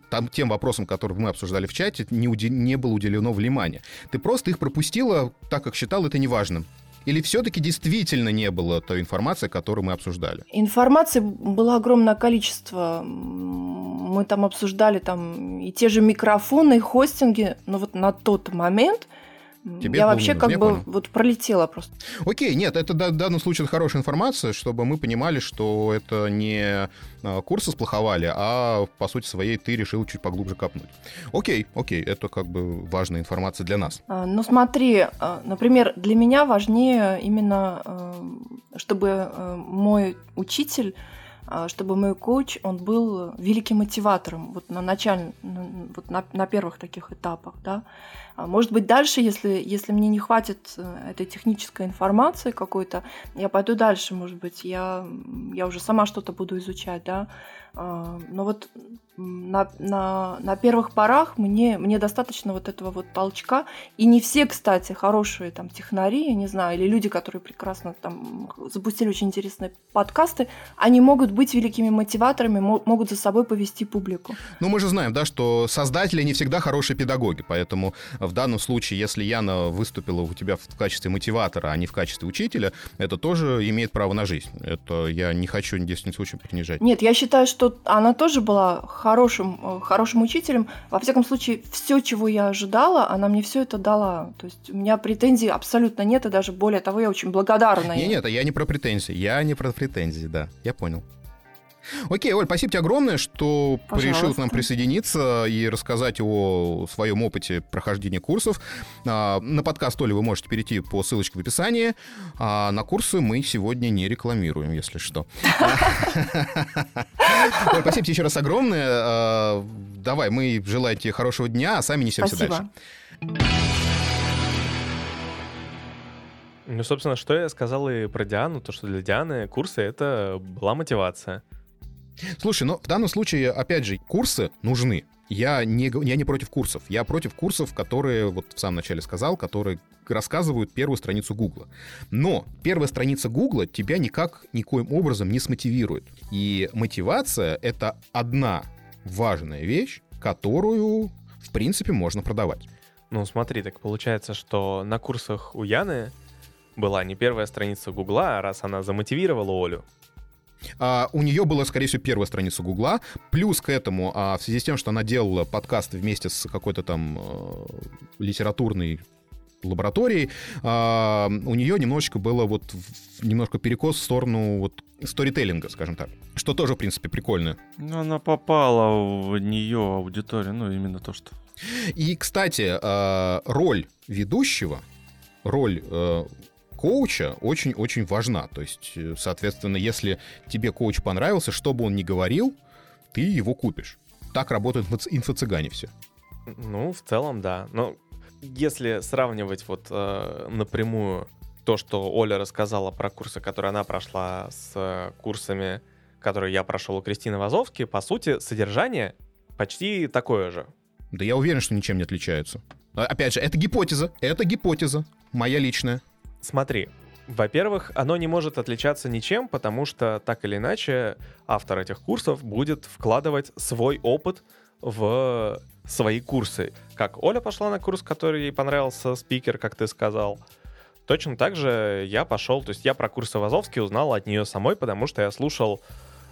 там, тем вопросам, которые мы обсуждали в чате, не, уди- не было уделено внимания. Ты просто их пропустила, так как считал это неважным. Или все-таки действительно не было той информации, которую мы обсуждали? Информации было огромное количество. Мы там обсуждали там и те же микрофоны, и хостинги, но вот на тот момент Тебе я вообще как бы понял. вот пролетела просто. Окей, нет, это в данном случае хорошая информация, чтобы мы понимали, что это не а, курсы сплоховали, а по сути своей ты решил чуть поглубже копнуть. Окей, окей, это как бы важная информация для нас. А, ну смотри, а, например, для меня важнее именно, чтобы мой учитель чтобы мой коуч, он был великим мотиватором вот на начальном, вот на, на первых таких этапах, да. А может быть, дальше, если, если мне не хватит э, этой технической информации какой-то, я пойду дальше, может быть, я, я уже сама что-то буду изучать, да. А, но вот на, на, на первых порах мне, мне достаточно вот этого вот толчка. И не все, кстати, хорошие там технари, я не знаю, или люди, которые прекрасно там запустили очень интересные подкасты, они могут быть великими мотиваторами, могут за собой повести публику. Ну, мы же знаем, да, что создатели не всегда хорошие педагоги, поэтому в данном случае, если Яна выступила у тебя в качестве мотиватора, а не в качестве учителя, это тоже имеет право на жизнь. Это я не хочу ни в коем случае принижать. Нет, я считаю, что она тоже была хорошим, э, хорошим учителем. Во всяком случае, все, чего я ожидала, она мне все это дала. То есть у меня претензий абсолютно нет, и даже более того, я очень благодарна. Нет, нет, я не про претензии. Я не про претензии, да. Я понял. Окей, Оль, спасибо тебе огромное, что Пожалуйста. решил к нам присоединиться и рассказать о своем опыте прохождения курсов. А, на подкаст Оли вы можете перейти по ссылочке в описании. А на курсы мы сегодня не рекламируем, если что. Спасибо тебе еще раз огромное. А, давай, мы желаем тебе хорошего дня, а сами несемся дальше. Ну, собственно, что я сказал и про Диану, то, что для Дианы курсы — это была мотивация. Слушай, но в данном случае, опять же, курсы нужны. Я не, я не против курсов. Я против курсов, которые, вот в самом начале сказал, которые рассказывают первую страницу Гугла. Но первая страница Гугла тебя никак, никоим образом не смотивирует. И мотивация — это одна важная вещь, которую, в принципе, можно продавать. Ну, смотри, так получается, что на курсах у Яны была не первая страница Гугла, а раз она замотивировала Олю. А, у нее была, скорее всего, первая страница Гугла. Плюс к этому, а, в связи с тем, что она делала подкаст вместе с какой-то там э, литературной лабораторией, а, у нее немножечко было вот немножко перекос в сторону вот сторителлинга, скажем так. Что тоже, в принципе, прикольно. Ну, она попала в нее аудитория, ну, именно то, что... И, кстати, э, роль ведущего, роль э, коуча очень-очень важна. То есть, э, соответственно, если тебе коуч понравился, что бы он ни говорил, ты его купишь. Так работают инфо- инфо-цыгане все. Ну, в целом, да. Но если сравнивать вот э, напрямую то, что Оля рассказала про курсы, которые она прошла с э, курсами, которые я прошел у Кристины Вазовски, по сути, содержание почти такое же. Да я уверен, что ничем не отличаются. А, Опять же, это гипотеза. Это гипотеза. Моя личная. Смотри, во-первых, оно не может отличаться ничем, потому что так или иначе автор этих курсов будет вкладывать свой опыт в свои курсы. Как Оля пошла на курс, который ей понравился, спикер, как ты сказал. Точно так же я пошел, то есть я про курсы Вазовски узнал от нее самой, потому что я слушал,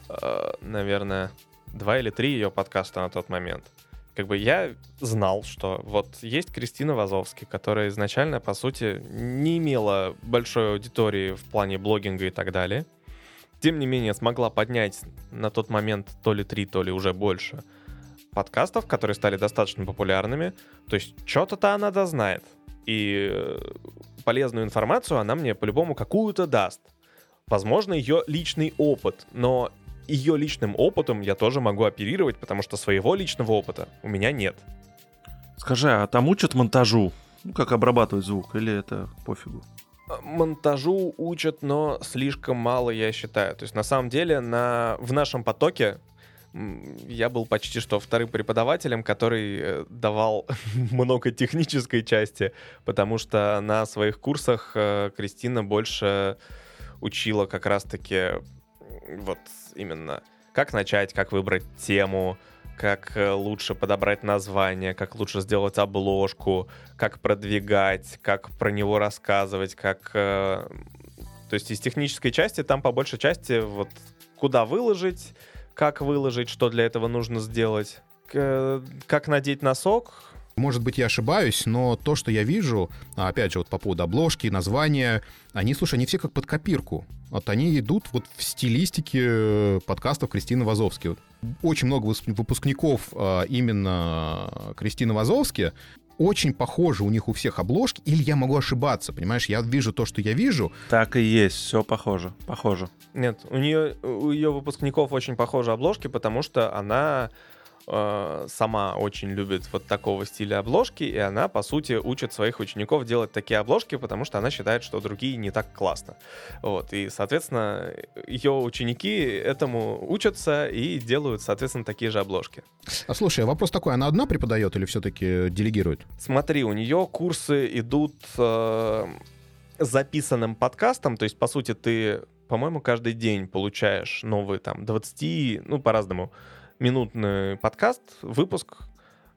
э, наверное, два или три ее подкаста на тот момент. Как бы я знал, что вот есть Кристина Вазовски, которая изначально, по сути, не имела большой аудитории в плане блогинга и так далее. Тем не менее, смогла поднять на тот момент то ли три, то ли уже больше подкастов, которые стали достаточно популярными. То есть что-то-то она дознает. И э, полезную информацию она мне по-любому какую-то даст. Возможно, ее личный опыт, но ее личным опытом я тоже могу оперировать, потому что своего личного опыта у меня нет. Скажи, а там учат монтажу? Ну, как обрабатывать звук, или это пофигу? Монтажу учат, но слишком мало, я считаю. То есть, на самом деле, на... в нашем потоке я был почти что вторым преподавателем, который э, давал много технической части, потому что на своих курсах э, Кристина больше учила как раз-таки вот именно как начать, как выбрать тему, как э, лучше подобрать название, как лучше сделать обложку, как продвигать, как про него рассказывать, как... э, То есть из технической части там по большей части вот куда выложить, как выложить, что для этого нужно сделать, к- как надеть носок. Может быть, я ошибаюсь, но то, что я вижу, а, опять же, вот по поводу обложки, названия, они, слушай, они все как под копирку. Вот они идут вот в стилистике э, подкастов Кристины Вазовски. Очень много выпускников а, именно Кристины Вазовски. Очень похожи у них у всех обложки, или я могу ошибаться, понимаешь? Я вижу то, что я вижу, Так и есть, все похоже, похоже. Нет, у нее у ее выпускников очень похожи обложки, потому что она э, сама очень любит вот такого стиля обложки, и она, по сути, учит своих учеников делать такие обложки, потому что она считает, что другие не так классно. Вот, и, соответственно, ее ученики этому учатся и делают, соответственно, такие же обложки. А слушай, а вопрос такой, она одна преподает или все-таки делегирует? Смотри, у нее курсы идут э, записанным подкастом, то есть, по сути, ты, по-моему, каждый день получаешь новый там 20, ну, по-разному, минутный подкаст, выпуск,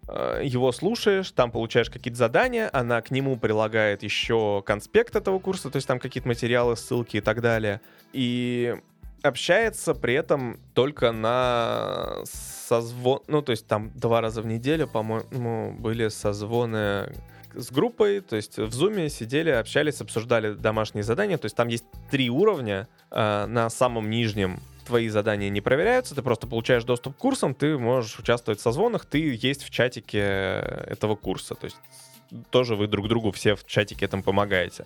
э, его слушаешь, там получаешь какие-то задания, она к нему прилагает еще конспект этого курса, то есть там какие-то материалы, ссылки и так далее. И общается при этом только на созвон... Ну, то есть там два раза в неделю, по-моему, были созвоны с группой, то есть в зуме сидели, общались, обсуждали домашние задания, то есть там есть три уровня, э, на самом нижнем твои задания не проверяются, ты просто получаешь доступ к курсам, ты можешь участвовать в созвонах, ты есть в чатике этого курса, то есть тоже вы друг другу все в чатике этом помогаете.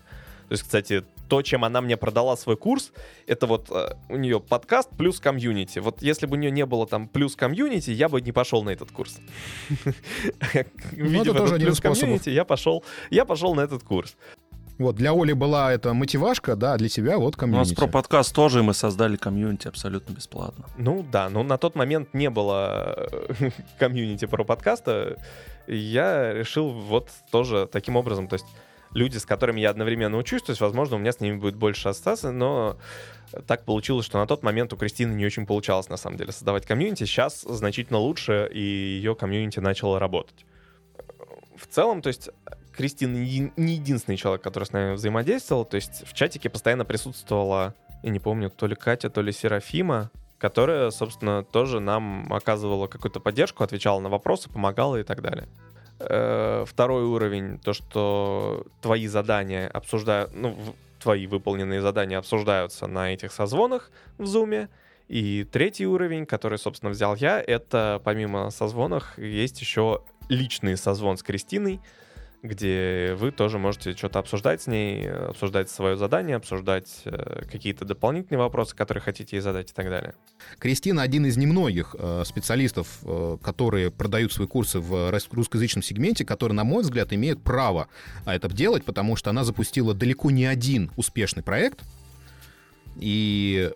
То есть, кстати, то, чем она мне продала свой курс, это вот э, у нее подкаст плюс комьюнити. Вот если бы у нее не было там плюс комьюнити, я бы не пошел на этот курс. Один из плюс комьюнити, я пошел, я пошел на этот курс. Вот, для Оли была это мотивашка, да, а для тебя вот У комьюнити. нас про подкаст тоже мы создали комьюнити абсолютно бесплатно. Ну да, но на тот момент не было э, комьюнити про подкаста. Я решил вот тоже таким образом, то есть люди, с которыми я одновременно учусь, то есть, возможно, у меня с ними будет больше ассоциаций, но так получилось, что на тот момент у Кристины не очень получалось, на самом деле, создавать комьюнити. Сейчас значительно лучше, и ее комьюнити начало работать. В целом, то есть, Кристина не единственный человек, который с нами взаимодействовал. То есть в чатике постоянно присутствовала, я не помню, то ли Катя, то ли Серафима, которая, собственно, тоже нам оказывала какую-то поддержку, отвечала на вопросы, помогала и так далее. Э, Второй уровень, то, что твои задания обсуждают, ну, твои выполненные задания обсуждаются на этих созвонах в Зуме. И третий уровень, который, собственно, взял я, это помимо созвонах есть еще личный созвон с Кристиной, где вы тоже можете что-то обсуждать с ней, обсуждать свое задание, обсуждать э, какие-то дополнительные вопросы, которые хотите ей задать и так далее. Кристина один из немногих э, специалистов, э, которые продают свои курсы в рус- русскоязычном сегменте, которые, на мой взгляд, имеют право а, это делать, потому что она запустила далеко не один успешный проект. И,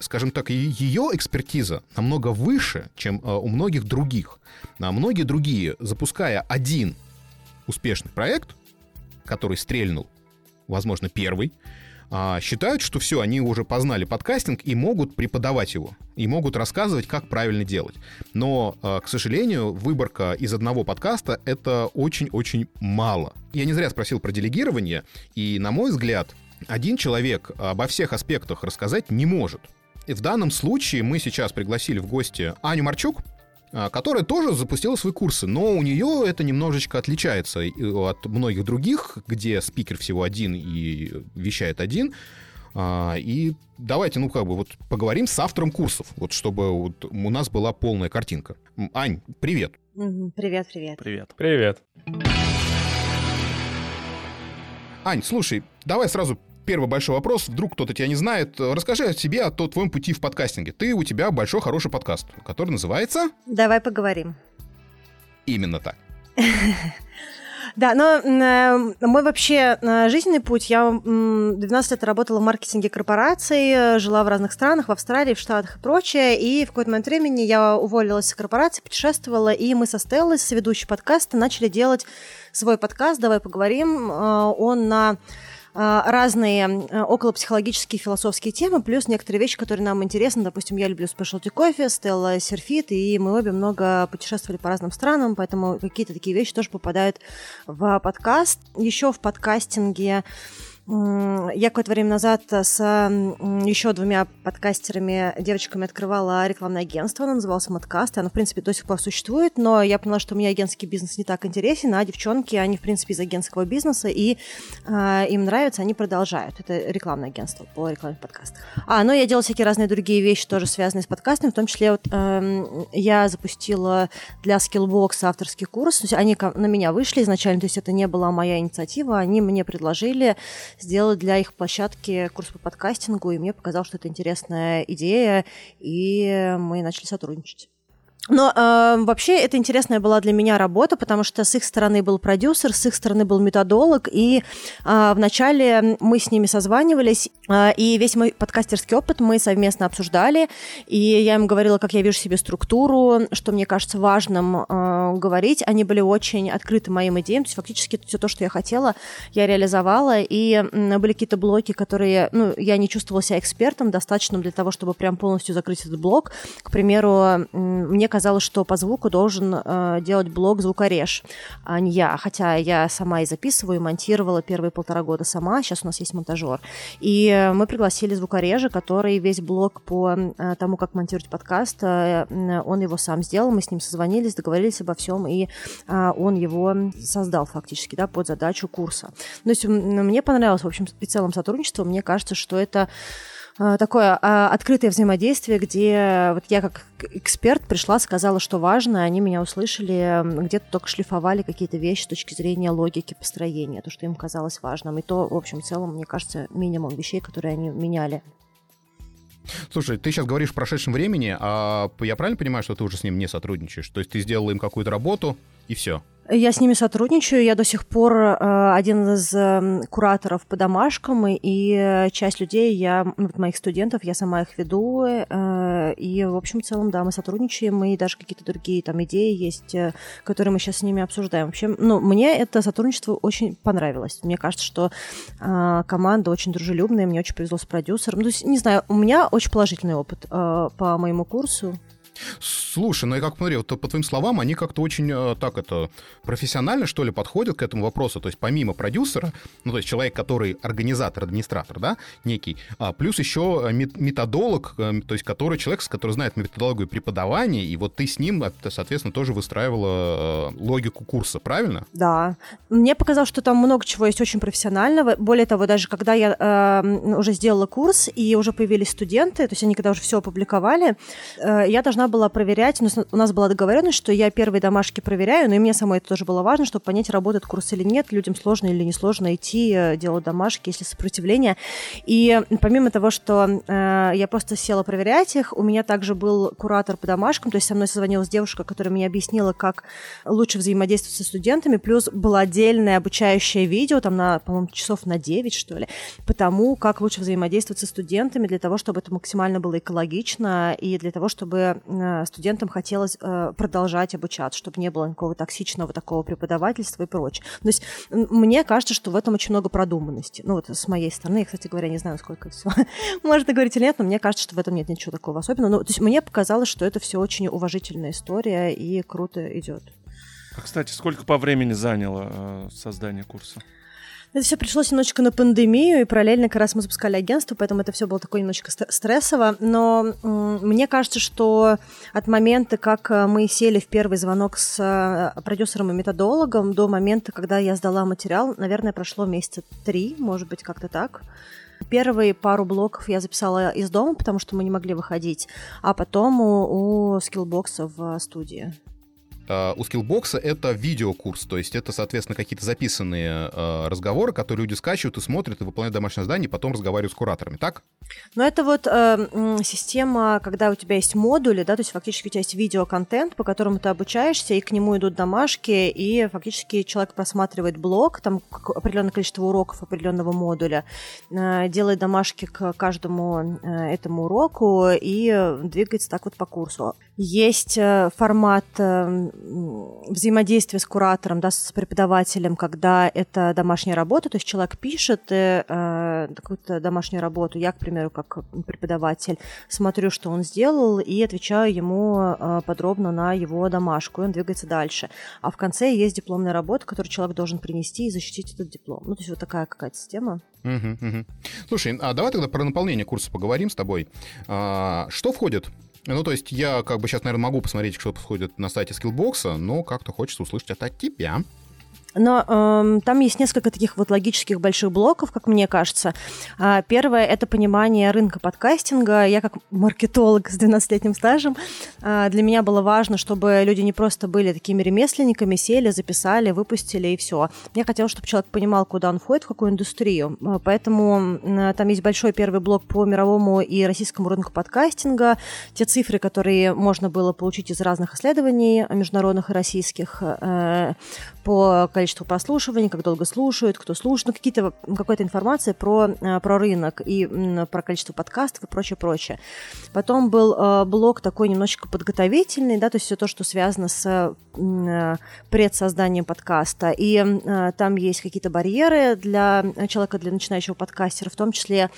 скажем так, ее экспертиза намного выше, чем у многих других. А многие другие, запуская один успешный проект, который стрельнул, возможно, первый, а, считают, что все, они уже познали подкастинг и могут преподавать его, и могут рассказывать, как правильно делать. Но, а, к сожалению, выборка из одного подкаста — это очень-очень мало. Я не зря спросил про делегирование, и, на мой взгляд, один человек обо всех аспектах рассказать не может. И в данном случае мы сейчас пригласили в гости Аню Марчук, которая тоже запустила свои курсы, но у нее это немножечко отличается и от многих других, где спикер всего один и вещает один. А, И давайте, ну, как бы, вот поговорим с автором курсов, вот чтобы вот у нас была полная картинка. Ань, привет. Привет, привет. Привет. Привет. Ань, слушай, давай сразу первый большой вопрос. Вдруг кто-то тебя не знает. Расскажи о себе, о твоем пути в подкастинге. Ты, у тебя большой хороший подкаст, который называется Давай поговорим. именно так. Да, но э, мой вообще э, жизненный путь, я м, 12 лет работала в маркетинге корпораций, э, жила в разных странах, в Австралии, в Штатах и прочее, и в какой-то момент времени я уволилась из корпорации, путешествовала, и мы со Стеллой, с ведущей подкаста, начали делать свой подкаст «Давай поговорим». Э, Он на э, разные э, околопсихологические философские темы, плюс некоторые вещи, которые нам интересны. Допустим, я люблю спешлти кофе, Стелла серфит, и мы обе много путешествовали по разным странам, поэтому какие-то такие вещи тоже попадают в подкаст. Еще в подкастинге я какое-то время назад с еще двумя подкастерами, девочками открывала рекламное агентство, оно называлось Маткаст, и оно, в принципе, до сих пор существует, но я поняла, что меня агентский бизнес не так интересен, а девчонки, они, в принципе, из агентского бизнеса, и а, им нравится, они продолжают. Это рекламное агентство по рекламе подкастов. А, ну, я делала всякие разные другие вещи, тоже связанные с подкастами, в том числе вот, эм, я запустила для Skillbox авторский курс, то есть они на меня вышли изначально, то есть это не была моя инициатива, они мне предложили сделать для их площадки курс по подкастингу, и мне показалось, что это интересная идея, и мы начали сотрудничать. Но э, вообще это интересная была для меня работа, потому что с их стороны был продюсер, с их стороны был методолог, и э, вначале мы с ними созванивались, э, и весь мой подкастерский опыт мы совместно обсуждали, и я им говорила, как я вижу себе структуру, что мне кажется важным э, говорить. Они были очень открыты моим идеям, то есть фактически все то, что я хотела, я реализовала, и м, были какие-то блоки, которые, ну, я не чувствовала себя экспертом, достаточным для того, чтобы прям полностью закрыть этот блок. К примеру, м, мне казалось, что по звуку должен э, делать блок звукореж, а не я. Хотя я сама и записываю, и монтировала первые полтора года сама. Сейчас у нас есть монтажер. И э, мы пригласили звукорежа, который весь блок по э, тому, как монтировать подкаст, э, м, он его сам сделал. Мы с ним созвонились, договорились обо всем, и э, он его создал фактически да, под задачу курса. То есть мне понравилось, в общем, и целом сотрудничество. Мне кажется, что это такое а, открытое взаимодействие, где вот я как эксперт пришла, сказала, что важно, они меня услышали, где-то только шлифовали какие-то вещи с точки зрения логики построения, то, что им казалось важным. И то, в общем, в целом, мне кажется, минимум вещей, которые они меняли. Слушай, ты сейчас говоришь в прошедшем времени, а я правильно понимаю, что ты уже с ним не сотрудничаешь? То есть ты сделала им какую-то работу, и все. Я с ними сотрудничаю. Я до сих пор э, один из э, кураторов по домашкам, и, и часть людей, я, ну, вот моих студентов, я сама их веду. Э, и, в общем, в целом, да, мы сотрудничаем, и даже какие-то другие там идеи есть, э, которые мы сейчас с ними обсуждаем. В общем, ну, мне это сотрудничество очень понравилось. Мне кажется, что э, команда очень дружелюбная, мне очень повезло с продюсером. То есть, не знаю, у меня очень положительный опыт э, по моему курсу. Слушай, ну я как смотрю, вот по твоим словам, они как-то очень э, так это профессионально, что ли, подходят к этому вопросу. То есть помимо продюсера, ну то есть человек, который организатор, администратор, да, некий, а плюс еще методолог, э, то есть который человек, который знает методологию преподавания, и вот ты с ним, соответственно, тоже выстраивала э, логику курса, правильно? Да. Мне показалось, что там много чего есть очень профессионального. Более того, даже когда я э, уже сделала курс и уже появились студенты, то есть они когда уже все опубликовали, э, я должна была проверять, у нас была договоренность, что я первые домашки проверяю, но и мне самой это тоже было важно, чтобы понять, работает курс или нет, людям сложно или несложно идти, э, делать домашки, если сопротивление. И помимо того, что э, я просто села проверять их, у меня также был куратор по домашкам, то есть со мной созвонилась девушка, которая мне объяснила, как лучше взаимодействовать со студентами, плюс было отдельное обучающее видео, там на, по-моему, часов на 9, что ли, по тому, как лучше взаимодействовать со студентами для того, чтобы это максимально было экологично и для того, чтобы Э, студентам хотелось э, продолжать обучаться, чтобы не было никакого токсичного такого преподавательства и прочее. То есть мне кажется, что в этом очень много продуманности. Ну вот с моей стороны, я, кстати говоря, не знаю, сколько все можно говорить или нет, но мне кажется, что в этом нет ничего такого особенного. Ну, то есть мне показалось, что это все очень уважительная история и круто идет. А, кстати, сколько по времени заняло э, создание курса? Это все пришлось немножечко на пандемию, и параллельно как раз мы запускали агентство, поэтому это все было такое немножечко стрессово. Но мне кажется, что от момента, как э, мы сели в первый звонок с э, продюсером и методологом, до момента, когда я сдала материал, наверное, прошло месяца три, может быть, как-то так. Первые пару блоков я записала из дома, потому что мы не могли выходить, а потом у, у Skillbox а в студии. Э, у Skillbox а это видеокурс, то есть это, соответственно, какие-то записанные э, разговоры, которые люди скачивают и смотрят, и выполняют домашнее задание, и потом разговаривают с кураторами, так? Ну, это вот э, система, когда у тебя есть модули, да, то есть фактически у тебя есть видеоконтент, по которому ты обучаешься, и к нему идут домашки, и фактически человек просматривает блок, там определенное количество уроков определенного модуля, э, делает домашки к каждому э, этому уроку и двигается так вот по курсу. Есть э, формат взаимодействия с куратором, да, с преподавателем, когда это домашняя работа, то есть человек пишет э, э, какую-то домашнюю работу, я, к примеру, как преподаватель, смотрю, что он сделал, и отвечаю ему э, подробно на его домашку, и он двигается дальше. А в конце есть дипломная работа, которую человек должен принести и защитить этот диплом. Ну, то есть вот такая какая-то система. Угу, угу. Слушай, а давай тогда про наполнение курса поговорим с тобой. А, что входит ну, то есть я как бы сейчас, наверное, могу посмотреть, что происходит на сайте Skillbox, но как-то хочется услышать это от тебя. Но э, там есть несколько таких вот логических больших блоков, как мне кажется. А, первое — это понимание рынка подкастинга. Я как маркетолог с 12-летним стажем, а, для меня было важно, чтобы люди не просто были такими ремесленниками, сели, записали, выпустили и все. Я хотела, чтобы человек понимал, куда он входит, в какую индустрию. А, поэтому э, там есть большой первый блок по мировому и российскому рынку подкастинга. Те цифры, которые можно было получить из разных исследований международных и российских э, по количеству количество прослушиваний, как долго слушают, кто слушает, ну, какие-то, какая-то информация про, э, про рынок и про количество подкастов и прочее, прочее. Потом был э, блок такой немножечко подготовительный, да, то есть все то, что связано с э, предсозданием подкаста. И там есть какие-то барьеры для человека, для начинающего подкастера, в том числе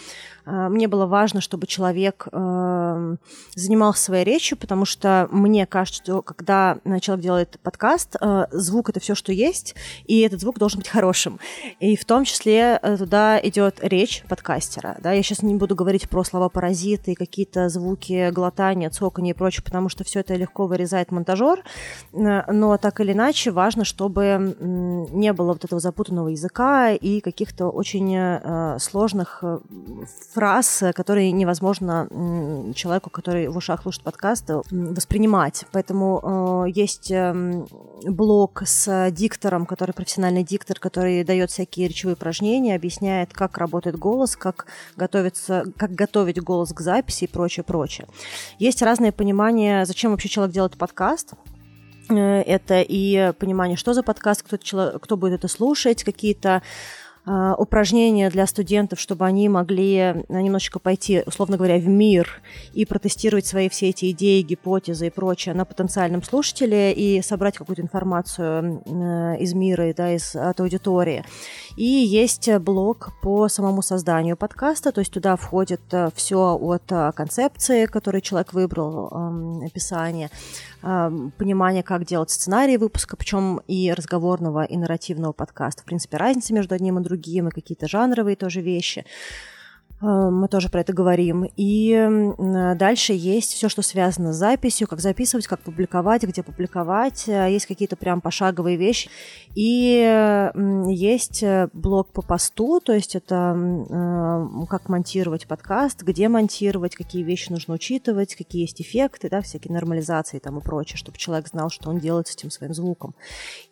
мне было важно, чтобы человек э, занимался своей речью, потому что мне кажется, что когда человек делает подкаст, э, звук это все, что есть, и этот звук должен быть хорошим. И в том числе э, туда идет речь подкастера. Да? Я сейчас не буду говорить про слова паразиты, какие-то звуки глотания, цокания и прочее, потому что все это легко вырезает монтажер. Э, но так или иначе важно, чтобы не было вот этого запутанного языка и каких-то очень э, сложных фраз, которые невозможно человеку, который в ушах слушает подкаст, воспринимать. Поэтому э, есть э, блог с диктором, который профессиональный диктор, который дает всякие речевые упражнения, объясняет, как работает голос, как готовится, как готовить голос к записи и прочее, прочее. Есть разное понимание, зачем вообще человек делает подкаст. Это и понимание, что за подкаст, кто, кто будет это слушать, какие-то упражнения для студентов, чтобы они могли э, немножечко пойти, условно говоря, в мир и протестировать свои все эти идеи, гипотезы и прочее на потенциальном слушателе и собрать какую-то информацию э, из мира, да, из, от аудитории. И есть блог по самому созданию подкаста, то есть туда входит э, все от концепции, которую человек выбрал, описание, понимание, как делать сценарий выпуска, причем и разговорного, и нарративного подкаста. В принципе, разница между одним и другим, и какие-то жанровые тоже вещи. Э, мы тоже про это говорим. И дальше есть все, что связано с записью, как записывать, как публиковать, где публиковать. Э, есть какие-то прям пошаговые вещи. И есть э, блог по посту, то есть это как монтировать подкаст, где монтировать, какие вещи нужно учитывать, какие есть эффекты, да, всякие нормализации там и прочее, чтобы человек знал, что он делает с этим своим звуком.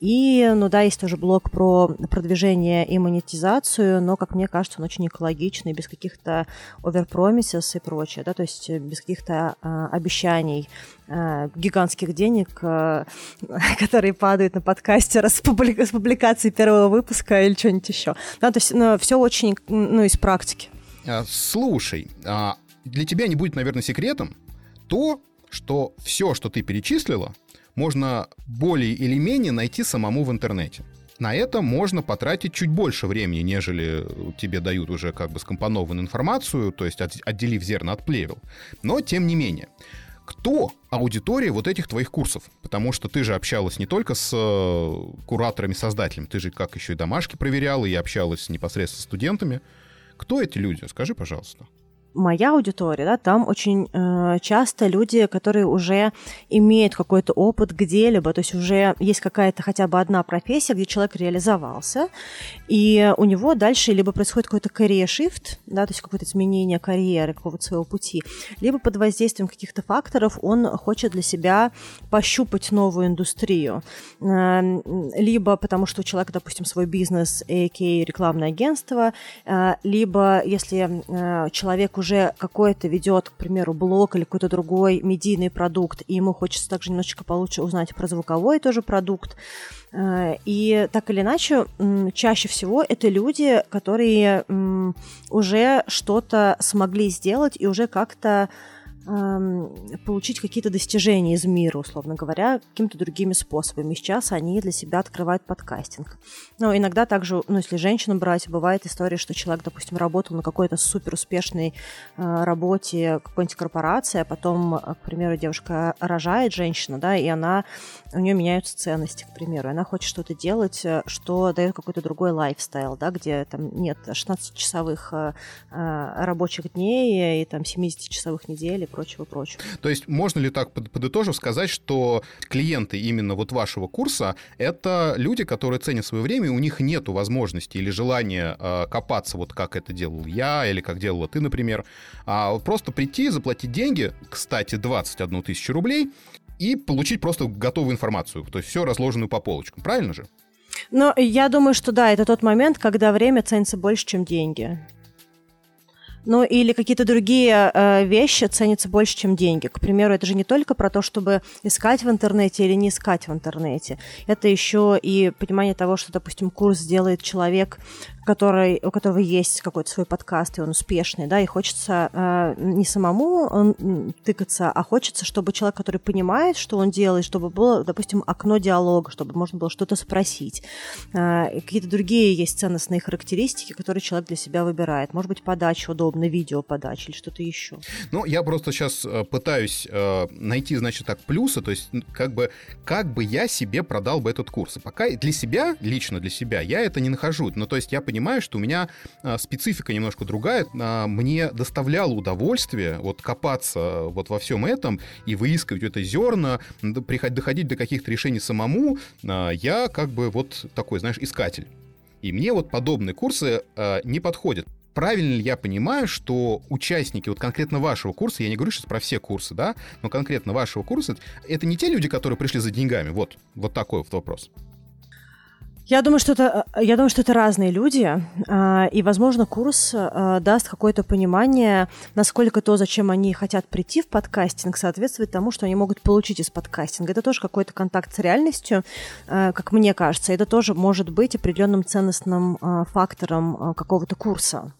И, ну да, есть тоже блог про продвижение и монетизацию, но, как мне кажется, он очень экологичный, без каких каких-то оверпромисес и прочее, да, то есть э, без каких-то а, обещаний а, гигантских денег, а, которые падают на подкастера с, публи- с публикации первого выпуска или что-нибудь еще. Да, то есть ну, все очень ну, из практики. А, слушай, а для тебя не будет, наверное, секретом то, что все, что ты перечислила, можно более или менее найти самому в интернете. На это можно потратить чуть больше времени, нежели тебе дают уже как бы скомпонованную информацию, то есть отделив зерна от плевел. Но тем не менее. Кто аудитория вот этих твоих курсов? Потому что ты же общалась не только с э, кураторами-создателями, ты же как еще и домашки проверяла и общалась непосредственно с студентами. Кто эти люди? Скажи, пожалуйста моя аудитория, да, там очень э, часто люди, которые уже имеют какой-то опыт где-либо, то есть уже есть какая-то хотя бы одна профессия, где человек реализовался, и у него дальше либо происходит какой-то career-shift, да, то есть какое-то изменение карьеры, какого-то своего пути, либо под воздействием каких-то факторов он хочет для себя пощупать новую индустрию, э, либо потому что у человека, допустим, свой бизнес, а.к.а. рекламное агентство, э, либо если э, человек уже уже какой-то ведет, к примеру, блог или какой-то другой медийный продукт, и ему хочется также немножечко получше узнать про звуковой тоже продукт. Э, и так или иначе, чаще всего это люди, которые уже что-то смогли сделать и уже как-то получить какие-то достижения из мира, условно говоря, какими-то другими способами. Сейчас они для себя открывают подкастинг. Но иногда также, ну, если женщину брать, бывает история, что человек, допустим, работал на какой-то супер успешной э, работе какой-нибудь корпорации, а потом, э, к примеру, девушка рожает, женщина, да, и она, у нее меняются ценности, к примеру, и она хочет что-то делать, э, что дает какой-то другой лайфстайл, да, где там нет 16-часовых э, э, рабочих дней и там 70-часовых недель прочего, прочего. То есть можно ли так подытожив сказать, что клиенты именно вот вашего курса — это люди, которые ценят свое время, и у них нет возможности или желания э, копаться, вот как это делал я или как делала ты, например, а просто прийти, заплатить деньги, кстати, 21 тысячу рублей, и получить просто готовую информацию, то есть все разложенную по полочкам, правильно же? Ну, я думаю, что да, это тот момент, когда время ценится больше, чем деньги. Ну, или какие-то другие э, вещи ценятся больше, чем деньги. К примеру, это же не только про то, чтобы искать в интернете или не искать в интернете. Это еще и понимание того, что, допустим, курс делает человек, который, у которого есть какой-то свой подкаст, и он успешный, да, и хочется э, не самому тыкаться, а хочется, чтобы человек, который понимает, что он делает, чтобы было, допустим, окно диалога, чтобы можно было что-то спросить. Э, какие-то другие есть ценностные характеристики, которые человек для себя выбирает. Может быть, подача удобная, видео подача или что-то еще. Ну, я просто сейчас э, пытаюсь э, найти, значит, так плюсы, то есть как бы, как бы я себе продал бы этот курс. И пока для себя, лично для себя, я это не нахожу. Ну, то есть я понимаю, понимаю, что у меня а, специфика немножко другая. А, мне доставляло удовольствие вот копаться вот во всем этом и выискивать это зерна, доходить до каких-то решений самому. А, я как бы вот такой, знаешь, искатель. И мне вот подобные курсы не подходят правильно ли я понимаю, что участники вот конкретно вашего курса, я не говорю сейчас про все курсы, да, но конкретно вашего курса, это не те люди, которые пришли за деньгами? Вот, вот такой вот вопрос. Я думаю, что это, я думаю, что это разные люди, а, и, возможно, курс а, даст какое-то понимание, насколько то, зачем они хотят прийти в подкастинг, соответствует тому, что они могут получить из подкастинга. Это тоже какой-то контакт с реальностью, а, как мне кажется. Это тоже может быть определенным ценностным фактором какого-то курса.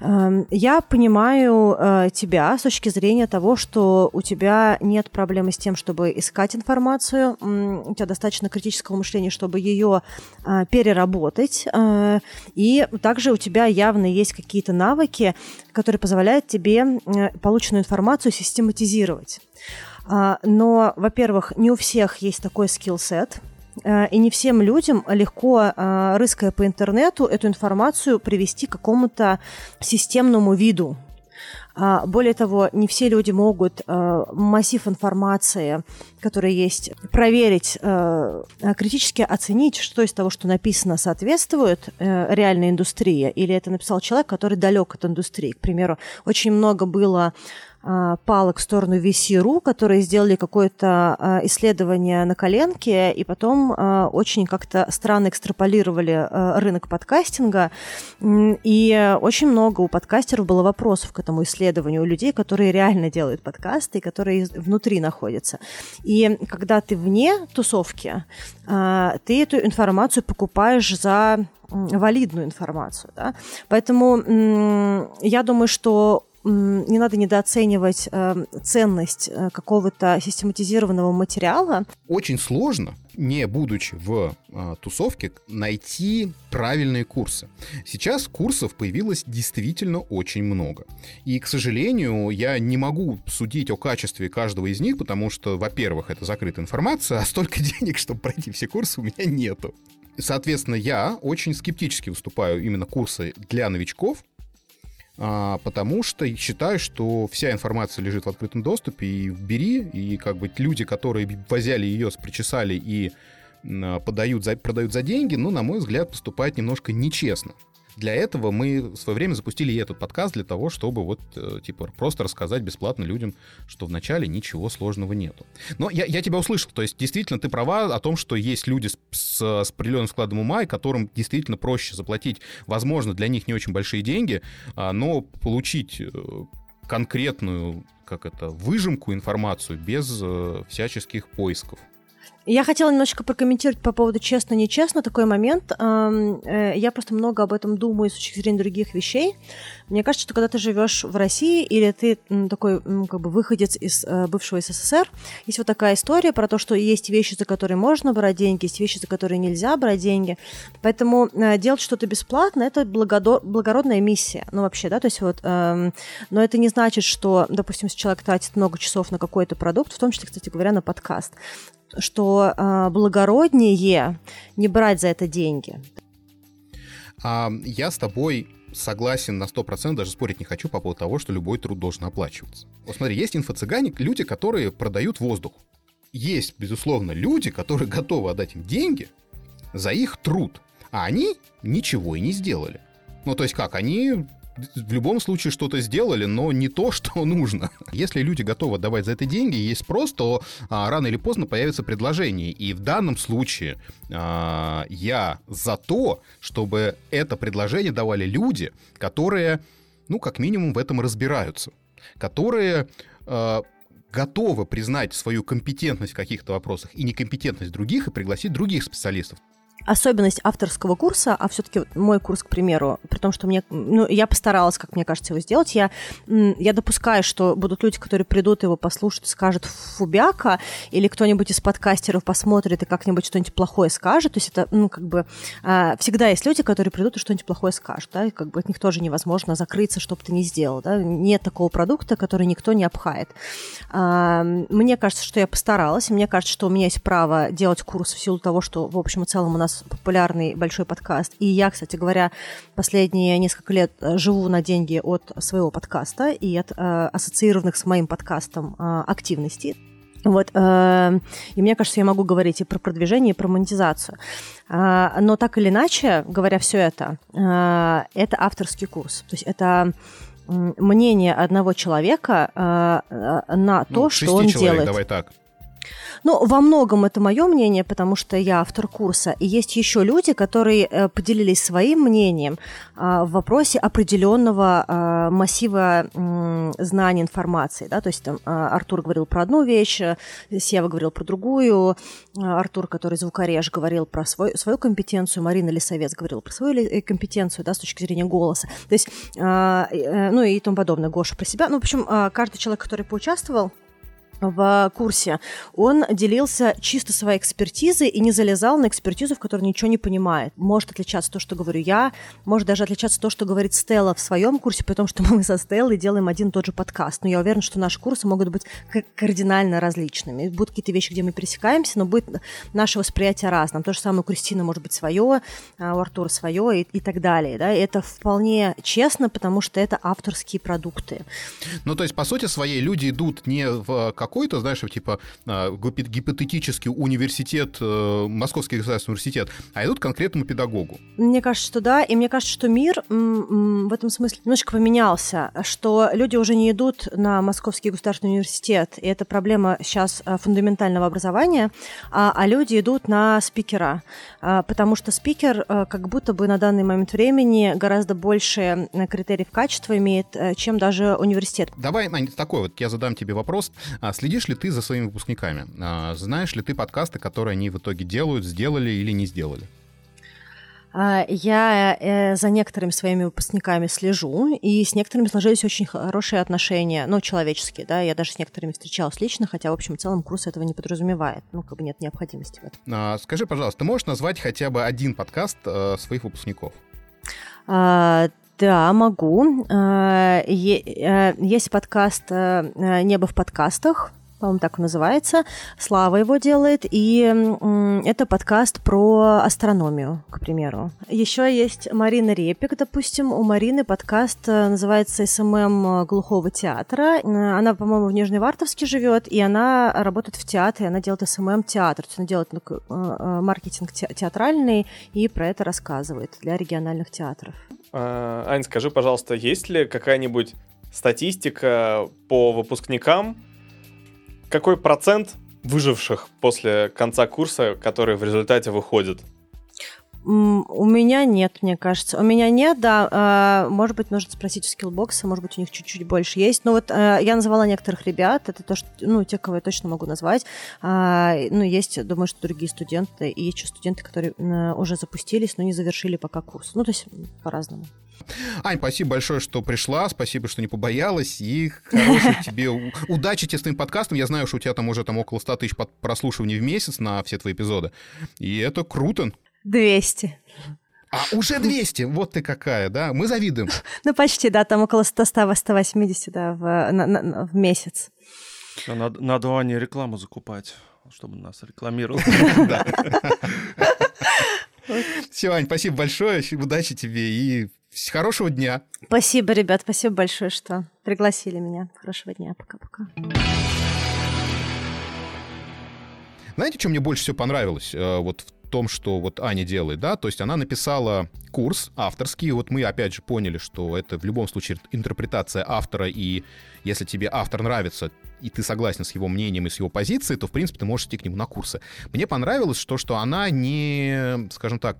Я понимаю тебя с точки зрения того, что у тебя нет проблемы с тем, чтобы искать информацию, у тебя достаточно критического мышления, чтобы ее переработать. А, и также у тебя явно есть какие-то навыки, которые позволяют тебе полученную информацию систематизировать. А, но, во-первых, не у всех есть такой скилл-сет, и не всем людям легко, рыская по интернету, эту информацию привести к какому-то системному виду. А, более того, не все люди могут э, массив информации, который есть, проверить, э, критически оценить, что из того, что написано, соответствует э, реальной индустрии, или это написал человек, который далек от индустрии. К примеру, очень много было палок в сторону VC.ru, которые сделали какое-то а, исследование на коленке, и потом а, очень как-то странно экстраполировали рынок подкастинга. И очень много у подкастеров было вопросов к этому исследованию, у людей, которые реально делают подкасты, и которые внутри находятся. И когда ты вне тусовки, ты эту информацию покупаешь за валидную информацию. Да? Поэтому я думаю, что не надо недооценивать э, ценность э, какого-то систематизированного материала. Очень сложно, не будучи в э, тусовке, найти правильные курсы. Сейчас курсов появилось действительно очень много. И, к сожалению, я не могу судить о качестве каждого из них, потому что, во-первых, это закрытая информация, а столько денег, чтобы пройти все курсы, у меня нету. Соответственно, я очень скептически выступаю именно курсы для новичков, потому что считаю, что вся информация лежит в открытом доступе, и бери, и как бы люди, которые взяли ее, причесали и подают за, продают за деньги, ну, на мой взгляд, поступают немножко нечестно. Для этого мы в свое время запустили этот подкаст для того, чтобы вот, э, типа, просто рассказать бесплатно людям, что вначале ничего сложного нету. Но я, я тебя услышал, то есть действительно ты права о том, что есть люди с, с, с определенным складом ума, и которым действительно проще заплатить, возможно, для них не очень большие деньги, а, но получить э, конкретную как это, выжимку информацию без э, всяческих поисков. Я хотела немножечко прокомментировать по поводу честно-нечестно такой момент. Э, я просто много об этом думаю с точки зрения других вещей. Мне кажется, что когда ты живешь в России или ты такой как бы выходец из э, бывшего СССР, есть вот такая история про то, что есть вещи, за которые можно брать деньги, есть вещи, за которые нельзя брать деньги. Поэтому э, делать что-то бесплатно – это благородная миссия. Ну, вообще, да, то есть вот... Но это не значит, что, допустим, если человек тратит много часов на какой-то продукт, в том числе, кстати говоря, на подкаст, что э, благороднее не брать за это деньги. А, я с тобой согласен на 100%, даже спорить не хочу по поводу того, что любой труд должен оплачиваться. Вот смотри, есть инфо-цыгане, люди, которые продают воздух. Есть, безусловно, люди, которые готовы отдать им деньги за их труд, а они ничего и не сделали. Ну, то есть как, они в любом случае что-то сделали, но не то, что нужно. Если люди готовы отдавать за это деньги, есть спрос, то а, рано или поздно появится предложение. И в данном случае а, я за то, чтобы это предложение давали люди, которые, ну, как минимум, в этом разбираются. Которые а, готовы признать свою компетентность в каких-то вопросах и некомпетентность других и пригласить других специалистов особенность авторского курса, а все-таки мой курс, к примеру, при том, что мне, ну, я постаралась, как мне кажется, его сделать, я, я допускаю, что будут люди, которые придут его послушать, скажут фубяка, или кто-нибудь из подкастеров посмотрит и как-нибудь что-нибудь плохое скажет, то есть это, ну, как бы, а, всегда есть люди, которые придут и что-нибудь плохое скажут, да, и как бы от них тоже невозможно закрыться, что бы ты ни сделал, да, нет такого продукта, который никто не обхает. А, мне кажется, что я постаралась, мне кажется, что у меня есть право делать курс в силу того, что, в общем и целом, у нас популярный большой подкаст. И я, кстати говоря, последние несколько лет э, живу на деньги от своего подкаста и от э, ассоциированных с моим подкастом э, активностей. Вот, э, и мне кажется, я могу говорить и про продвижение, и про монетизацию. Э, но так или иначе, говоря все это, э, это авторский курс. То есть это мнение одного человека э, на ну, то, что он человек, делает. Давай так. Ну, во многом это мое мнение, потому что я автор курса. И есть еще люди, которые э, поделились своим мнением э, в вопросе определенного э, массива знаний, информации. Да? То есть там э, Артур говорил про одну вещь, э, Сева говорил про другую, Артур, который звукореж, говорил про свой, свою компетенцию, Марина Лисовец говорила про свою э, компетенцию да, с точки зрения голоса. То есть, ну и тому подобное, Гоша про себя. Ну, в общем, каждый человек, который поучаствовал, в курсе, он делился чисто своей экспертизой и не залезал на экспертизу, в которой ничего не понимает. Может отличаться то, что говорю я, может даже отличаться то, что говорит Стелла в своем курсе, потому что мы со Стеллой делаем один и тот же подкаст. Но я уверена, что наши курсы могут быть кардинально различными. Будут какие-то вещи, где мы пересекаемся, но будет наше восприятие разным. То же самое у Кристины может быть свое, а у Артура свое и, и так далее. Да? И это вполне честно, потому что это авторские продукты. Ну, то есть, по сути своей, люди идут не в какой-то, знаешь, типа а, гипотетический университет, э, Московский государственный университет, а идут к конкретному педагогу. Мне кажется, что да, и мне кажется, что мир в этом смысле немножко поменялся, что люди уже не идут на Московский государственный университет, и это проблема сейчас э, фундаментального образования, а, а люди идут на спикера, а, потому что спикер э, как будто бы на данный момент времени гораздо больше критериев качества имеет, чем даже университет. Давай, Ань, такой вот, я задам тебе вопрос. Следишь ли ты за своими выпускниками? А, знаешь ли ты подкасты, которые они в итоге делают, сделали или не сделали? А, я э, за некоторыми своими выпускниками слежу, и с некоторыми сложились очень хорошие отношения, ну, человеческие, да, я даже с некоторыми встречалась лично, хотя, в общем, в целом курс этого не подразумевает, ну, как бы нет необходимости в этом. А, скажи, пожалуйста, ты можешь назвать хотя бы один подкаст э, своих выпускников? А, да, могу. Э, э, есть подкаст э, «Небо в подкастах», по-моему, так называется. Слава его делает, и это подкаст про астрономию, к примеру. Еще есть Марина Репик, допустим. У Марины подкаст называется «SMM глухого театра». Она, по-моему, в Нижневартовске живет, и она работает в театре, она делает SMM театр. То есть она делает ну, маркетинг театральный и про это рассказывает для региональных театров. А, Ань, скажи, пожалуйста, есть ли какая-нибудь статистика по выпускникам? Какой процент выживших после конца курса, которые в результате выходят? У меня нет, мне кажется. У меня нет, да. А, может быть, нужно спросить у скиллбокса, может быть, у них чуть-чуть больше есть. Но вот а, я назвала некоторых ребят, это то, что, ну, те, кого я точно могу назвать. А, ну, есть, думаю, что другие студенты, и еще студенты, которые уже запустились, но не завершили пока курс. Ну, то есть по-разному. Ань, спасибо большое, что пришла, спасибо, что не побоялась, и хорошей тебе удачи тебе с твоим подкастом. Я знаю, что у тебя там уже там около 100 тысяч прослушиваний в месяц на все твои эпизоды, и это круто. 200. А, уже 200, вот ты какая, да? Мы завидуем. Ну, почти, да, там около 100-180, да, в, на, на, в месяц. Надо, надо Ане рекламу закупать, чтобы нас рекламировал. Все, Ань, спасибо большое, удачи тебе и хорошего дня. Спасибо, ребят, спасибо большое, что пригласили меня. Хорошего дня, пока-пока. Знаете, что мне больше всего понравилось э, вот в том, что вот Аня делает, да, то есть она написала курс авторский, вот мы опять же поняли, что это в любом случае интерпретация автора, и если тебе автор нравится, и ты согласен с его мнением и с его позицией, то, в принципе, ты можешь идти к нему на курсы. Мне понравилось, что, что она не, скажем так,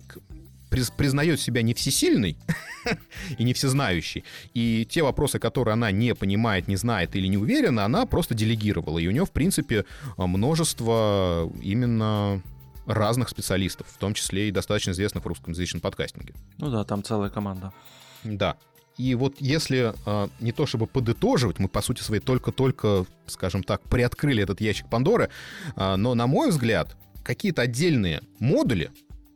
признает себя не всесильной и не всезнающей. И те вопросы, которые она не понимает, не знает или не уверена, она просто делегировала. И у нее, в принципе, множество именно разных специалистов, в том числе и достаточно известных в русскоязычном подкастинге. Ну да, там целая команда. Да. И вот если э, не то чтобы подытоживать, мы по сути своей только-только, скажем так, приоткрыли этот ящик Пандоры, э, но на мой взгляд какие-то отдельные модули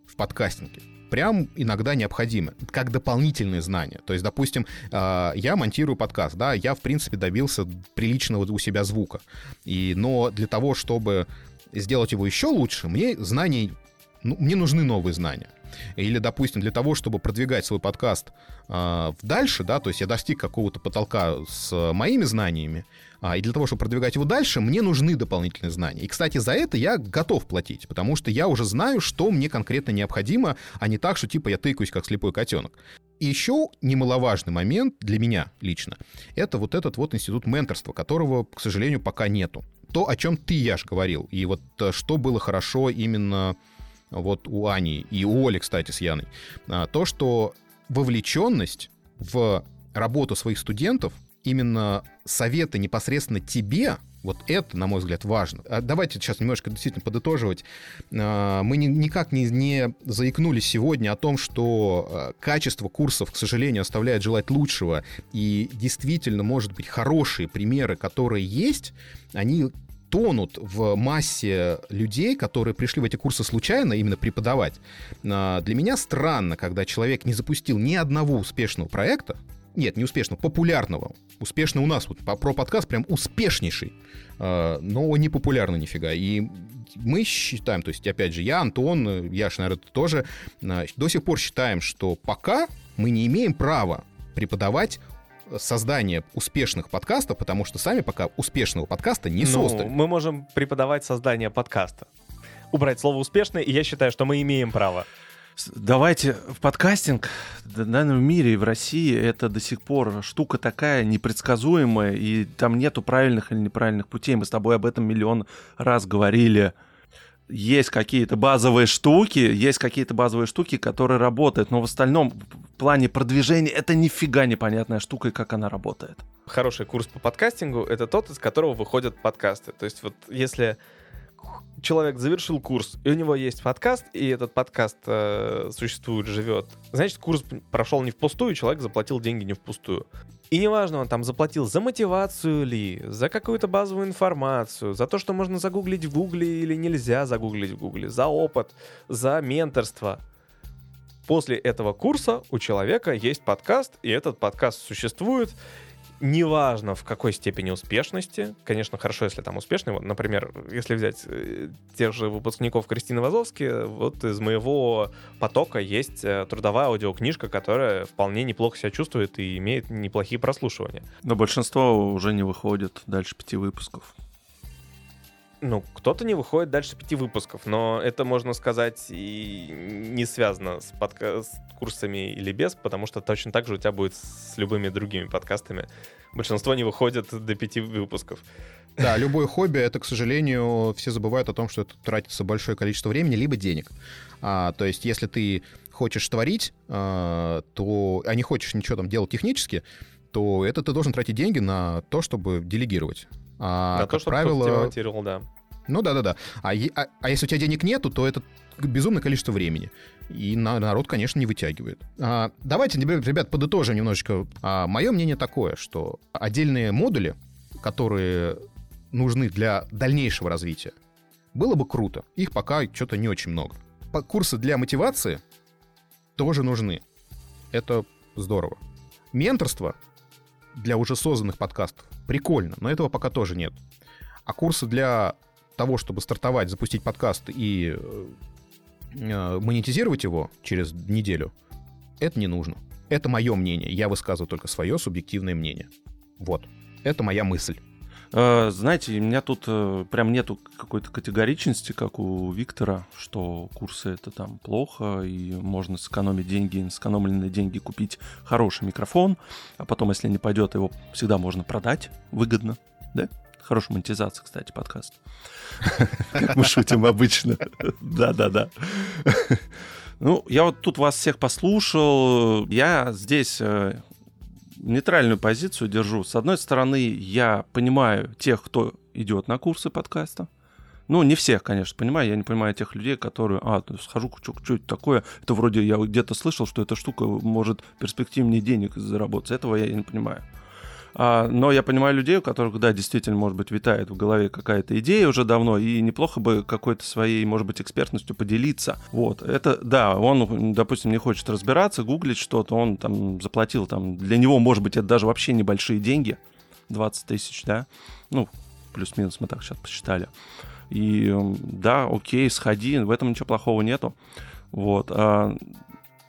в подкастинге прям иногда необходимы, как дополнительные знания. То есть, допустим, э, я монтирую подкаст, да, я, в принципе, добился приличного у себя звука. И, но для того, чтобы сделать его еще лучше, мне знаний, ну, мне нужны новые знания. Или, допустим, для того, чтобы продвигать свой подкаст э, дальше, да, то есть я достиг какого-то потолка с моими знаниями, а, и для того, чтобы продвигать его дальше, мне нужны дополнительные знания. И, кстати, за это я готов платить, потому что я уже знаю, что мне конкретно необходимо, а не так, что типа я тыкаюсь как слепой котенок. И еще немаловажный момент для меня лично — это вот этот вот институт менторства, которого, к сожалению, пока нету. То, о чем ты, Яш, говорил, и вот э, что было хорошо именно вот у Ани и у Оли, кстати, с Яной, а, то, что вовлеченность в работу своих студентов, именно советы непосредственно тебе, вот это, на мой взгляд, важно. А давайте сейчас немножко действительно подытоживать. А, мы ни, никак не, не заикнулись сегодня о том, что а, качество курсов, к сожалению, оставляет желать лучшего. И действительно, может быть, хорошие примеры, которые есть, они тонут в массе людей, которые пришли в эти курсы случайно именно преподавать. Для меня странно, когда человек не запустил ни одного успешного проекта, нет, не успешного, популярного. Успешный у нас, вот про подкаст прям успешнейший, а, но не популярный нифига. И мы считаем, то есть, опять же, я, Антон, Яш, наверное, тоже, а, до сих пор считаем, что пока мы не имеем права преподавать создание успешных подкастов, потому что сами пока успешного подкаста не ну, создали. Мы можем преподавать создание подкаста. Убрать слово «успешный», и я считаю, что мы имеем право. Давайте в подкастинг, наверное, в мире и в России это до сих пор штука такая непредсказуемая, и там нету правильных или неправильных путей. Мы с тобой об этом миллион раз говорили. Есть какие-то базовые штуки, есть какие-то базовые штуки, которые работают, но в остальном в плане продвижения это нифига непонятная штука, и как она работает. Хороший курс по подкастингу — это тот, из которого выходят подкасты. То есть вот если человек завершил курс, и у него есть подкаст, и этот подкаст э, существует, живет, значит, курс прошел не впустую, человек заплатил деньги не впустую. И неважно, он там заплатил за мотивацию ли, за какую-то базовую информацию, за то, что можно загуглить в Гугле или нельзя загуглить в Гугле, за опыт, за менторство. После этого курса у человека есть подкаст, и этот подкаст существует, неважно в какой степени успешности, конечно, хорошо, если там успешный, вот, например, если взять э, тех же выпускников Кристины Вазовски, вот из моего потока есть э, трудовая аудиокнижка, которая вполне неплохо себя чувствует и имеет неплохие прослушивания. Но большинство уже не выходит дальше пяти выпусков. Ну, кто-то не выходит дальше пяти выпусков, но это, можно сказать, и не связано с, подка- с курсами или без, потому что точно так же у тебя будет с любыми другими подкастами. Большинство не выходит до пяти выпусков. Да, любое хобби, это, к сожалению, все забывают о том, что это тратится большое количество времени, либо денег. А, то есть, если ты хочешь творить, а, то, а не хочешь ничего там делать технически, то это ты должен тратить деньги на то, чтобы делегировать. А, на то, чтобы правило... да. Ну да-да-да. А, а, а если у тебя денег нету, то это безумное количество времени. И на, народ, конечно, не вытягивает. А, давайте, ребят, подытожим немножечко. А, мое мнение такое, что отдельные модули, которые нужны для дальнейшего развития, было бы круто. Их пока что-то не очень много. Курсы для мотивации тоже нужны. Это здорово. Менторство для уже созданных подкастов прикольно, но этого пока тоже нет. А курсы для того, чтобы стартовать, запустить подкаст и э, монетизировать его через неделю, это не нужно. Это мое мнение. Я высказываю только свое субъективное мнение. Вот. Это моя мысль. Э, знаете, у меня тут э, прям нету какой-то категоричности, как у Виктора, что курсы это там плохо, и можно сэкономить деньги, сэкономленные деньги купить хороший микрофон, а потом, если не пойдет, его всегда можно продать выгодно, да? Хорошая монетизация, кстати, подкаст. Как мы шутим обычно. Да-да-да. Ну, я вот тут вас всех послушал. Я здесь э, нейтральную позицию держу. С одной стороны, я понимаю тех, кто идет на курсы подкаста. Ну, не всех, конечно, понимаю. Я не понимаю тех людей, которые, а, схожу, что, что это такое? Это вроде я где-то слышал, что эта штука может перспективнее денег заработать. Этого я не понимаю. А, но я понимаю людей, у которых, да, действительно, может быть, витает в голове какая-то идея уже давно, и неплохо бы какой-то своей, может быть, экспертностью поделиться. Вот, это, да, он, допустим, не хочет разбираться, гуглить что-то, он там заплатил, там, для него, может быть, это даже вообще небольшие деньги, 20 тысяч, да, ну, плюс-минус мы так сейчас посчитали. И да, окей, сходи, в этом ничего плохого нету. Вот. А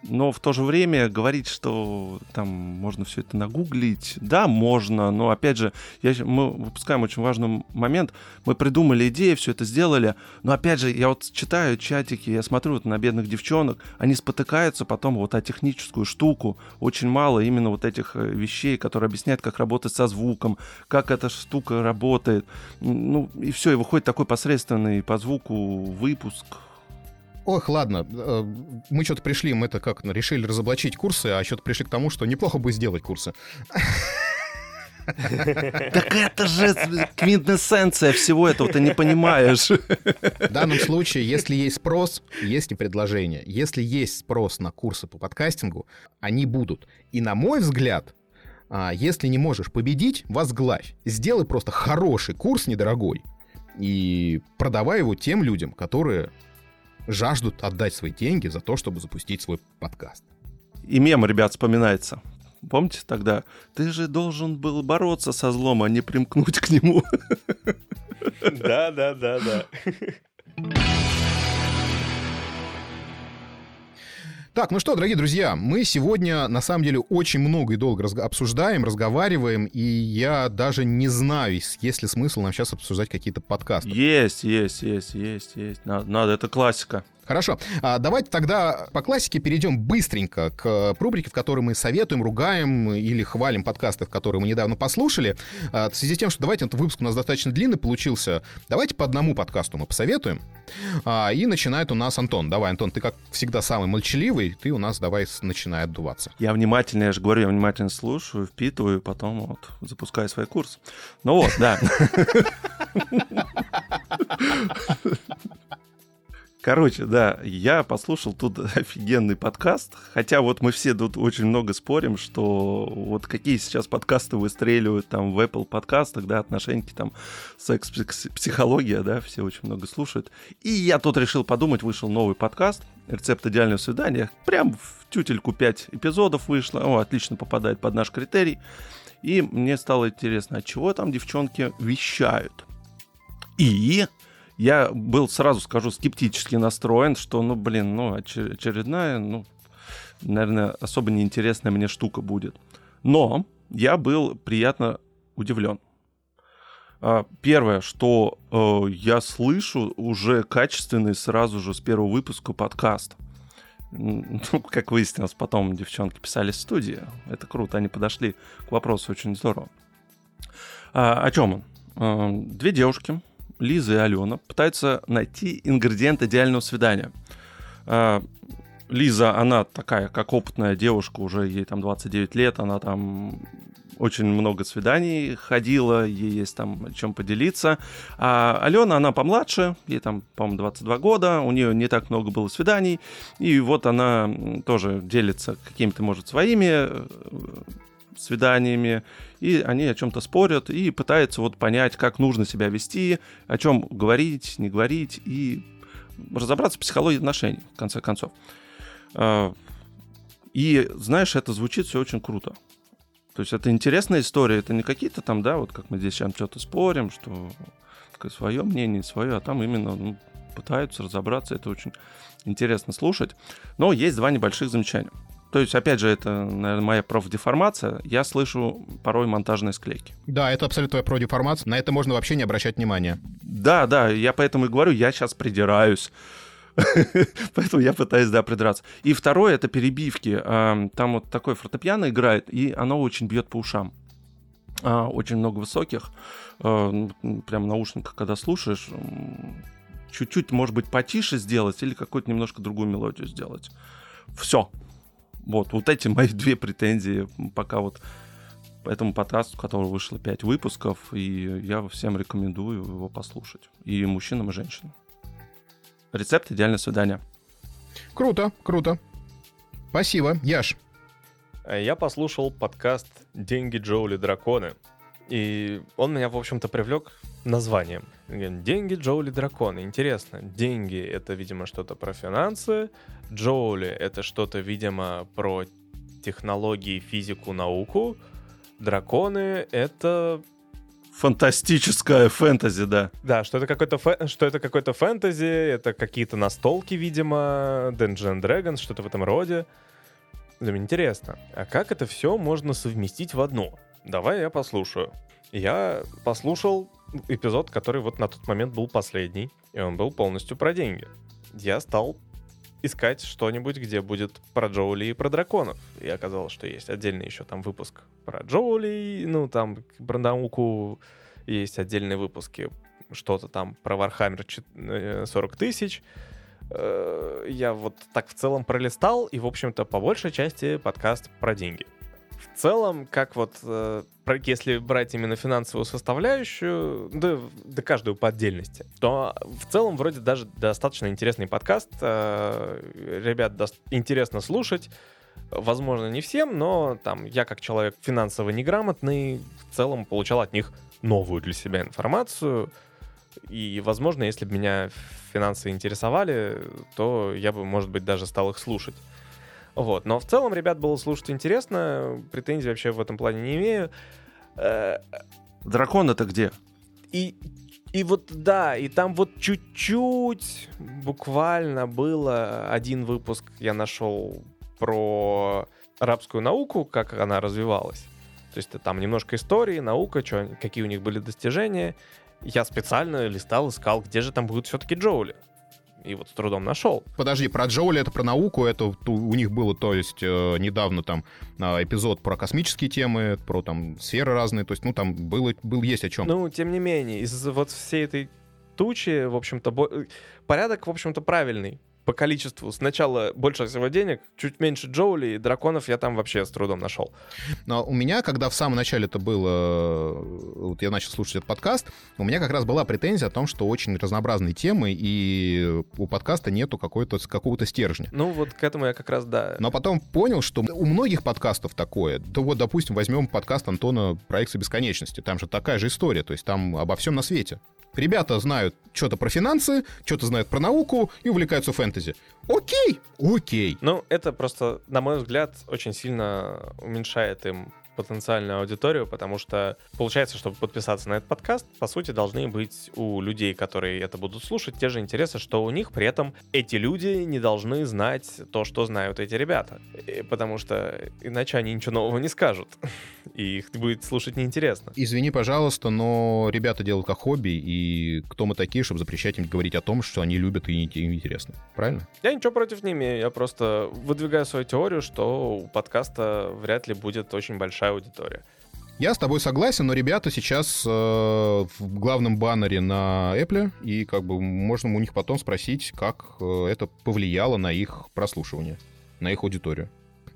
но в то же время говорить, что там можно все это нагуглить, да, можно, но опять же, я, мы выпускаем очень важный момент. Мы придумали идеи, все это сделали, но опять же, я вот читаю чатики, я смотрю вот на бедных девчонок, они спотыкаются потом вот о техническую штуку. Очень мало именно вот этих э, вещей, которые объясняют, как работать со звуком, как эта штука работает. Ну, и все, и выходит такой посредственный по звуку выпуск Ох, ладно, э, мы что-то пришли, мы это как, решили разоблачить курсы, а что-то пришли к тому, что неплохо бы сделать курсы. Так это же квинтэссенция всего этого, ты не понимаешь. В данном случае, если есть спрос, есть и предложение. Если есть спрос на курсы по подкастингу, они будут. И на мой взгляд, а, если не можешь победить, возглавь. Сделай просто хороший курс недорогой и продавай его тем людям, которые жаждут отдать свои деньги за то, чтобы запустить свой подкаст. И мем, ребят, вспоминается. Помните тогда? Ты же должен был бороться со злом, а не примкнуть к нему. Да, да, да, да. Так, ну что, дорогие друзья, мы сегодня на самом деле очень много и долго раз- обсуждаем, разговариваем, и я даже не знаю, есть ли смысл нам сейчас обсуждать какие-то подкасты. Есть, есть, есть, есть, есть. Надо, надо это классика. Хорошо. А, давайте тогда по классике перейдем быстренько к рубрике, в которой мы советуем, ругаем или хвалим подкасты, которые мы недавно послушали. А, в связи с тем, что давайте, этот выпуск у нас достаточно длинный получился, давайте по одному подкасту мы посоветуем. А, и начинает у нас Антон. Давай, Антон, ты как всегда самый молчаливый, ты у нас давай начинай отдуваться. Я внимательно, я же говорю, я внимательно слушаю, впитываю, потом вот запускаю свой курс. Ну вот, да. Короче, да, я послушал тут офигенный подкаст, хотя вот мы все тут очень много спорим, что вот какие сейчас подкасты выстреливают там в Apple подкастах, да, отношеньки там, секс, псих- психология, да, все очень много слушают. И я тут решил подумать, вышел новый подкаст, рецепт идеального свидания, прям в тютельку 5 эпизодов вышло, о, отлично попадает под наш критерий. И мне стало интересно, от чего там девчонки вещают. И я был, сразу скажу, скептически настроен, что, ну, блин, ну, очер- очередная, ну, наверное, особо неинтересная мне штука будет. Но я был приятно удивлен. А, Первое, что э, я слышу уже качественный сразу же с первого выпуска подкаст. Ну, как выяснилось, потом девчонки писали в студии. Это круто, они подошли к вопросу очень здорово. А, о чем он? А, Две девушки, Лиза и Алена, пытаются найти ингредиент идеального свидания. А, Лиза, она такая, как опытная девушка, уже ей там 29 лет, она там очень много свиданий ходила, ей есть там чем поделиться. А Алена, она помладше, ей там, по-моему, 22 года, у нее не так много было свиданий, и вот она тоже делится какими-то, может, своими э, свиданиями, и они о чем-то спорят и пытаются вот понять, как нужно себя вести, о чем говорить, не говорить, и разобраться в психологии отношений, в конце концов. А, И, знаешь, это звучит все очень круто. То есть это интересная история, это не какие-то там, да, вот как мы здесь сейчас что-то спорим, что свое мнение, свое, а там именно ну, пытаются разобраться, это очень интересно слушать. Но есть два небольших замечания. То есть, опять же, это, наверное, моя профдеформация. Я слышу порой монтажные склейки. Да, это абсолютно твоя продеформация. На это можно вообще не обращать внимания. Да, да, я поэтому и говорю, я сейчас придираюсь. Поэтому я пытаюсь, да, придраться. И второе — это перебивки. А, Там вот такой фортепиано играет, и оно очень бьет по ушам. А, Очень много высоких. А, ну, Прям наушниках, когда слушаешь, чуть-чуть, может быть, потише сделать или какую-то немножко другую мелодию сделать. Все. Вот, вот эти мои две претензии пока вот по этому подкасту, у которого вышло 5 выпусков, и я всем рекомендую его послушать. И мужчинам, и женщинам. Рецепт идеального свидания. Круто, круто. Спасибо. Яш, Я послушал подкаст «Деньги Джоули Драконы». И он меня, в общем-то, привлек названием. Деньги Джоули Драконы. Интересно. Деньги — это, видимо, что-то про финансы. Джоули — это что-то, видимо, про технологии, физику, науку. Драконы — это Фантастическая фэнтези, да. Да, что это какой-то фэ- что это какой-то фэнтези, это какие-то настолки, видимо, Dungeons and Dragons, что-то в этом роде. Думаю, интересно, а как это все можно совместить в одно? Давай я послушаю. Я послушал эпизод, который вот на тот момент был последний, и он был полностью про деньги. Я стал искать что-нибудь, где будет про Джоули и про драконов. И оказалось, что есть отдельный еще там выпуск про Джоули, ну там про науку, есть отдельные выпуски, что-то там про Warhammer 40 тысяч. Э, я вот так в целом пролистал, и, в общем-то, по большей части подкаст про деньги. В целом, как вот, э, если брать именно финансовую составляющую, да, да каждую по отдельности, то в целом вроде даже достаточно интересный подкаст. Э, ребят, интересно слушать. Возможно, не всем, но там я как человек финансово неграмотный в целом получал от них новую для себя информацию. И, возможно, если бы меня финансы интересовали, то я бы, может быть, даже стал их слушать. Вот. Но в целом, ребят, было слушать интересно. Претензий вообще в этом плане не имею. Э, Дракон это где? И, и вот да, и там вот чуть-чуть буквально было один выпуск я нашел про арабскую науку, как она развивалась. То есть там немножко истории, наука, что, какие у них были достижения. Я специально листал, искал, где же там будут все-таки Джоули. И вот с трудом нашел. Подожди, про Джоули это про науку, это у них было, то есть, э, недавно там э, эпизод про космические темы, про там сферы разные, то есть, ну, там было, был есть о чем. Ну, тем не менее, из вот всей этой тучи, в общем-то, бо... Э, порядок, в общем-то, правильный по количеству. Сначала больше всего денег, чуть меньше Джоули, и драконов я там вообще с трудом нашел. Но у меня, когда в самом начале это было, вот я начал слушать этот подкаст, у меня как раз была претензия о том, что очень разнообразные темы, и у подкаста нету какой-то, какого-то стержня. Ну вот к этому я как раз, да. Но потом понял, что у многих подкастов такое. То вот, допустим, возьмем подкаст Антона «Проекция бесконечности». Там же такая же история, то есть там обо всем на свете. Ребята знают что-то про финансы, что-то знают про науку и увлекаются фэнтези. Окей, окей. Ну, это просто, на мой взгляд, очень сильно уменьшает им потенциальную аудиторию, потому что получается, чтобы подписаться на этот подкаст, по сути, должны быть у людей, которые это будут слушать, те же интересы, что у них. При этом эти люди не должны знать то, что знают эти ребята, и, потому что иначе они ничего нового не скажут, и их будет слушать неинтересно. Извини, пожалуйста, но ребята делают как хобби, и кто мы такие, чтобы запрещать им говорить о том, что они любят и им интересно. Правильно? Я ничего против не имею, я просто выдвигаю свою теорию, что у подкаста вряд ли будет очень большая большая аудитория. Я с тобой согласен, но ребята сейчас э, в главном баннере на Apple, и как бы можно у них потом спросить, как э, это повлияло на их прослушивание, на их аудиторию.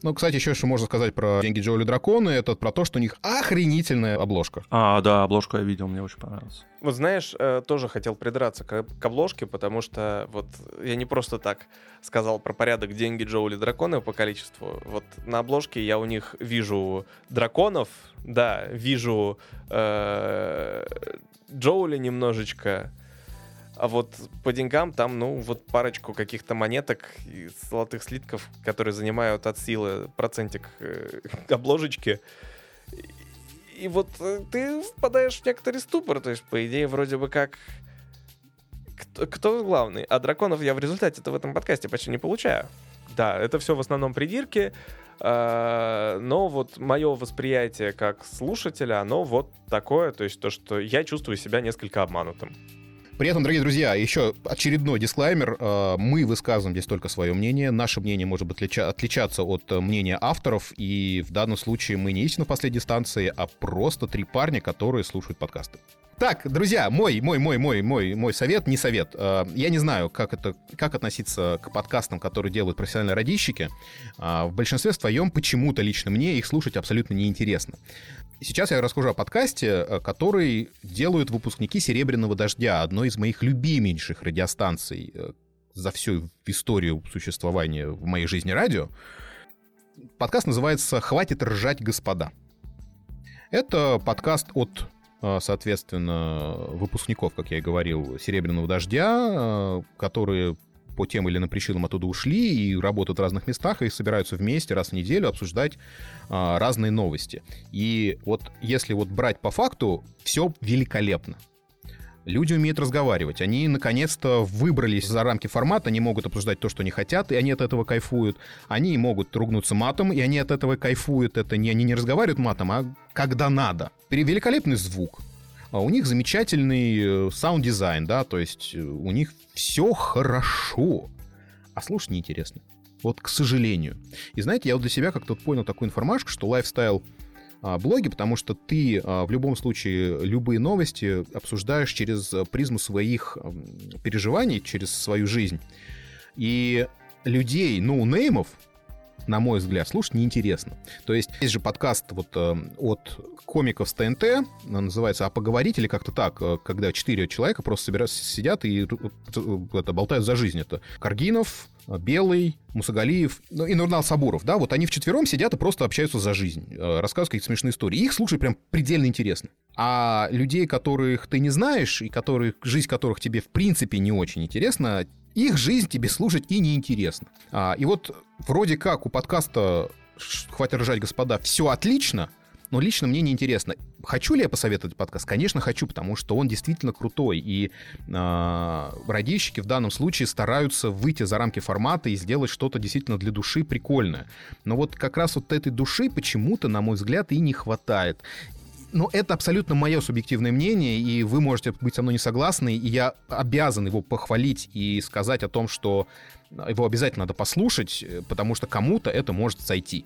Ну, кстати, еще что можно сказать про «Деньги Джоули Драконы», это про то, что у них охренительная обложка. А, да, обложку я видел, мне очень понравилось. Вот знаешь, э, тоже хотел придраться к, к обложке, потому что вот я не просто так сказал про порядок «Деньги Джоули Драконы» по количеству. Вот на обложке я у них вижу драконов, да, вижу э, Джоули немножечко, а вот по деньгам там, ну, вот парочку каких-то монеток и золотых слитков, которые занимают от силы процентик э, обложечки. И, вот э, ты впадаешь в некоторый ступор. То есть, по идее, вроде бы как... Кто, кто главный? А драконов я в результате-то в этом подкасте почти не получаю. Да, это все в основном придирки, э, но вот мое восприятие как слушателя, оно вот такое, то есть то, что я чувствую себя несколько обманутым. При этом, дорогие друзья, еще очередной дисклаймер. Э, мы высказываем здесь только свое мнение. Наше мнение может быть отличаться от э, мнения авторов. И в данном случае мы не истина в последней станции, а просто три парня, которые слушают подкасты. Так, друзья, мой, мой, мой, мой, мой, мой совет, не совет. Э, я не знаю, как это, как относиться к подкастам, которые делают профессиональные радищики. В большинстве своем почему-то лично мне их слушать абсолютно неинтересно. Сейчас я расскажу о подкасте, э, который делают выпускники «Серебряного дождя», одной из моих любименьких радиостанций э, за всю историю существования в моей жизни радио. Подкаст называется «Хватит ржать, господа». Это подкаст от, э, соответственно, выпускников, как я и говорил, «Серебряного дождя», которые по тем или иным причинам оттуда ушли и работают в разных местах, и собираются вместе раз в неделю обсуждать а, разные новости. И вот если вот брать по факту, все великолепно. Люди умеют разговаривать. Они наконец-то выбрались за рамки формата, они могут обсуждать то, что они хотят, и они от этого кайфуют. Они могут ругнуться матом, и они от этого кайфуют. Это не они не разговаривают матом, а когда надо. Великолепный звук. А у них замечательный э, sound-дизайн, да, то есть э, у них все хорошо. А слушать неинтересно. Вот, к сожалению. И знаете, я вот для себя как-то понял такую информашку, что лайфстайл а, блоги, потому что ты а, в любом случае любые новости обсуждаешь через призму своих переживаний, через свою жизнь. И людей, ну, неймов, на мой взгляд, слушать неинтересно. То есть есть же подкаст вот э, от комиков с ТНТ, называется «А поговорить» или как-то так, э, когда четыре человека просто собираются, сидят и э, это, болтают за жизнь. Это Каргинов, Белый, Мусагалиев ну, и Нурнал Сабуров, да, вот они вчетвером сидят и просто общаются за жизнь, рассказывают какие-то смешные истории. Их слушать прям предельно интересно. А людей, которых ты не знаешь, и которых, жизнь которых тебе в принципе не очень интересна, их жизнь тебе слушать и неинтересно. А, и вот вроде как у подкаста «Хватит ржать, господа» все отлично, но лично мне не интересно. Хочу ли я посоветовать подкаст? Конечно, хочу, потому что он действительно крутой. И э, радищики в данном случае стараются выйти за рамки формата и сделать что-то действительно для души прикольное. Но вот как раз вот этой души почему-то, на мой взгляд, и не хватает но это абсолютно мое субъективное мнение, и вы можете быть со мной не согласны, и я обязан его похвалить и сказать о том, что его обязательно надо послушать, потому что кому-то это может зайти.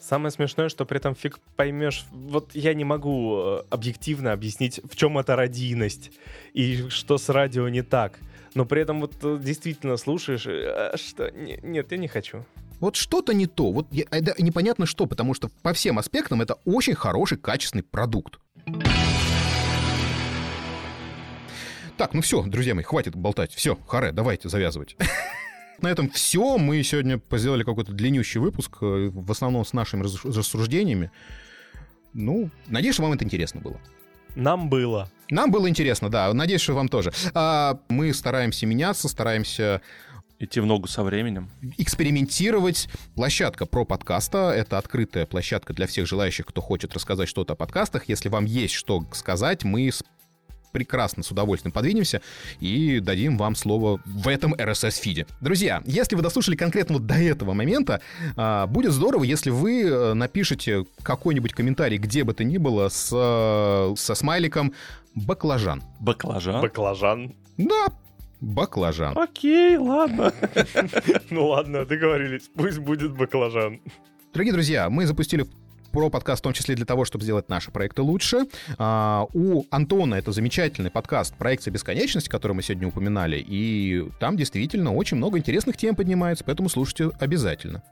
Самое смешное, что при этом фиг поймешь, вот я не могу э, объективно объяснить, в чем это радийность и что с радио не так. Но при этом вот э, действительно слушаешь, а что, нет, я не хочу вот что-то не то. Вот это непонятно что, потому что по всем аспектам это очень хороший, качественный продукт. Так, ну все, друзья мои, хватит болтать. Все, харе, давайте завязывать. На этом все. Мы сегодня сделали какой-то длиннющий выпуск, э, в основном с нашими рассуждениями. Ну, надеюсь, что вам это интересно было. Нам было. Нам было интересно, да. Надеюсь, что вам тоже. А, мы стараемся меняться, стараемся Идти в ногу со временем. Экспериментировать. Площадка про подкаста — это открытая площадка для всех желающих, кто хочет рассказать что-то о подкастах. Если вам есть что сказать, мы прекрасно с удовольствием подвинемся и дадим вам слово в этом RSS-фиде. Друзья, если вы дослушали конкретно вот до этого момента, а, будет здорово, если вы э, напишите какой-нибудь комментарий, где бы то ни было, с, э, со смайликом «баклажан». Баклажан? Баклажан. Да, баклажан. Окей, ладно. Ну ладно, договорились. Пусть будет баклажан. Дорогие друзья, мы запустили про подкаст в том числе для того, чтобы сделать наши проекты лучше. А, у Антона это замечательный подкаст «Проекция бесконечности», который мы сегодня упоминали, и там действительно очень много интересных тем поднимается, поэтому слушайте обязательно.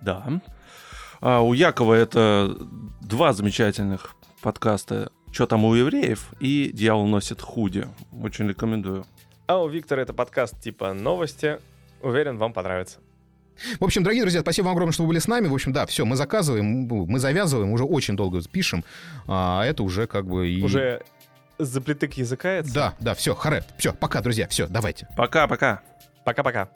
Да. А у Якова это два замечательных подкаста «Что там у евреев?» и «Дьявол носит худи». Очень рекомендую. А у Виктора это подкаст типа новости. Уверен, вам понравится. В общем, дорогие друзья, спасибо вам огромное, что вы были с нами. В общем, да, все, мы заказываем, мы завязываем, уже очень долго пишем. А это уже как бы и... Уже заплетык языкается? Да, да, все, харе. Все, пока, друзья, все, давайте. Пока-пока. Пока-пока.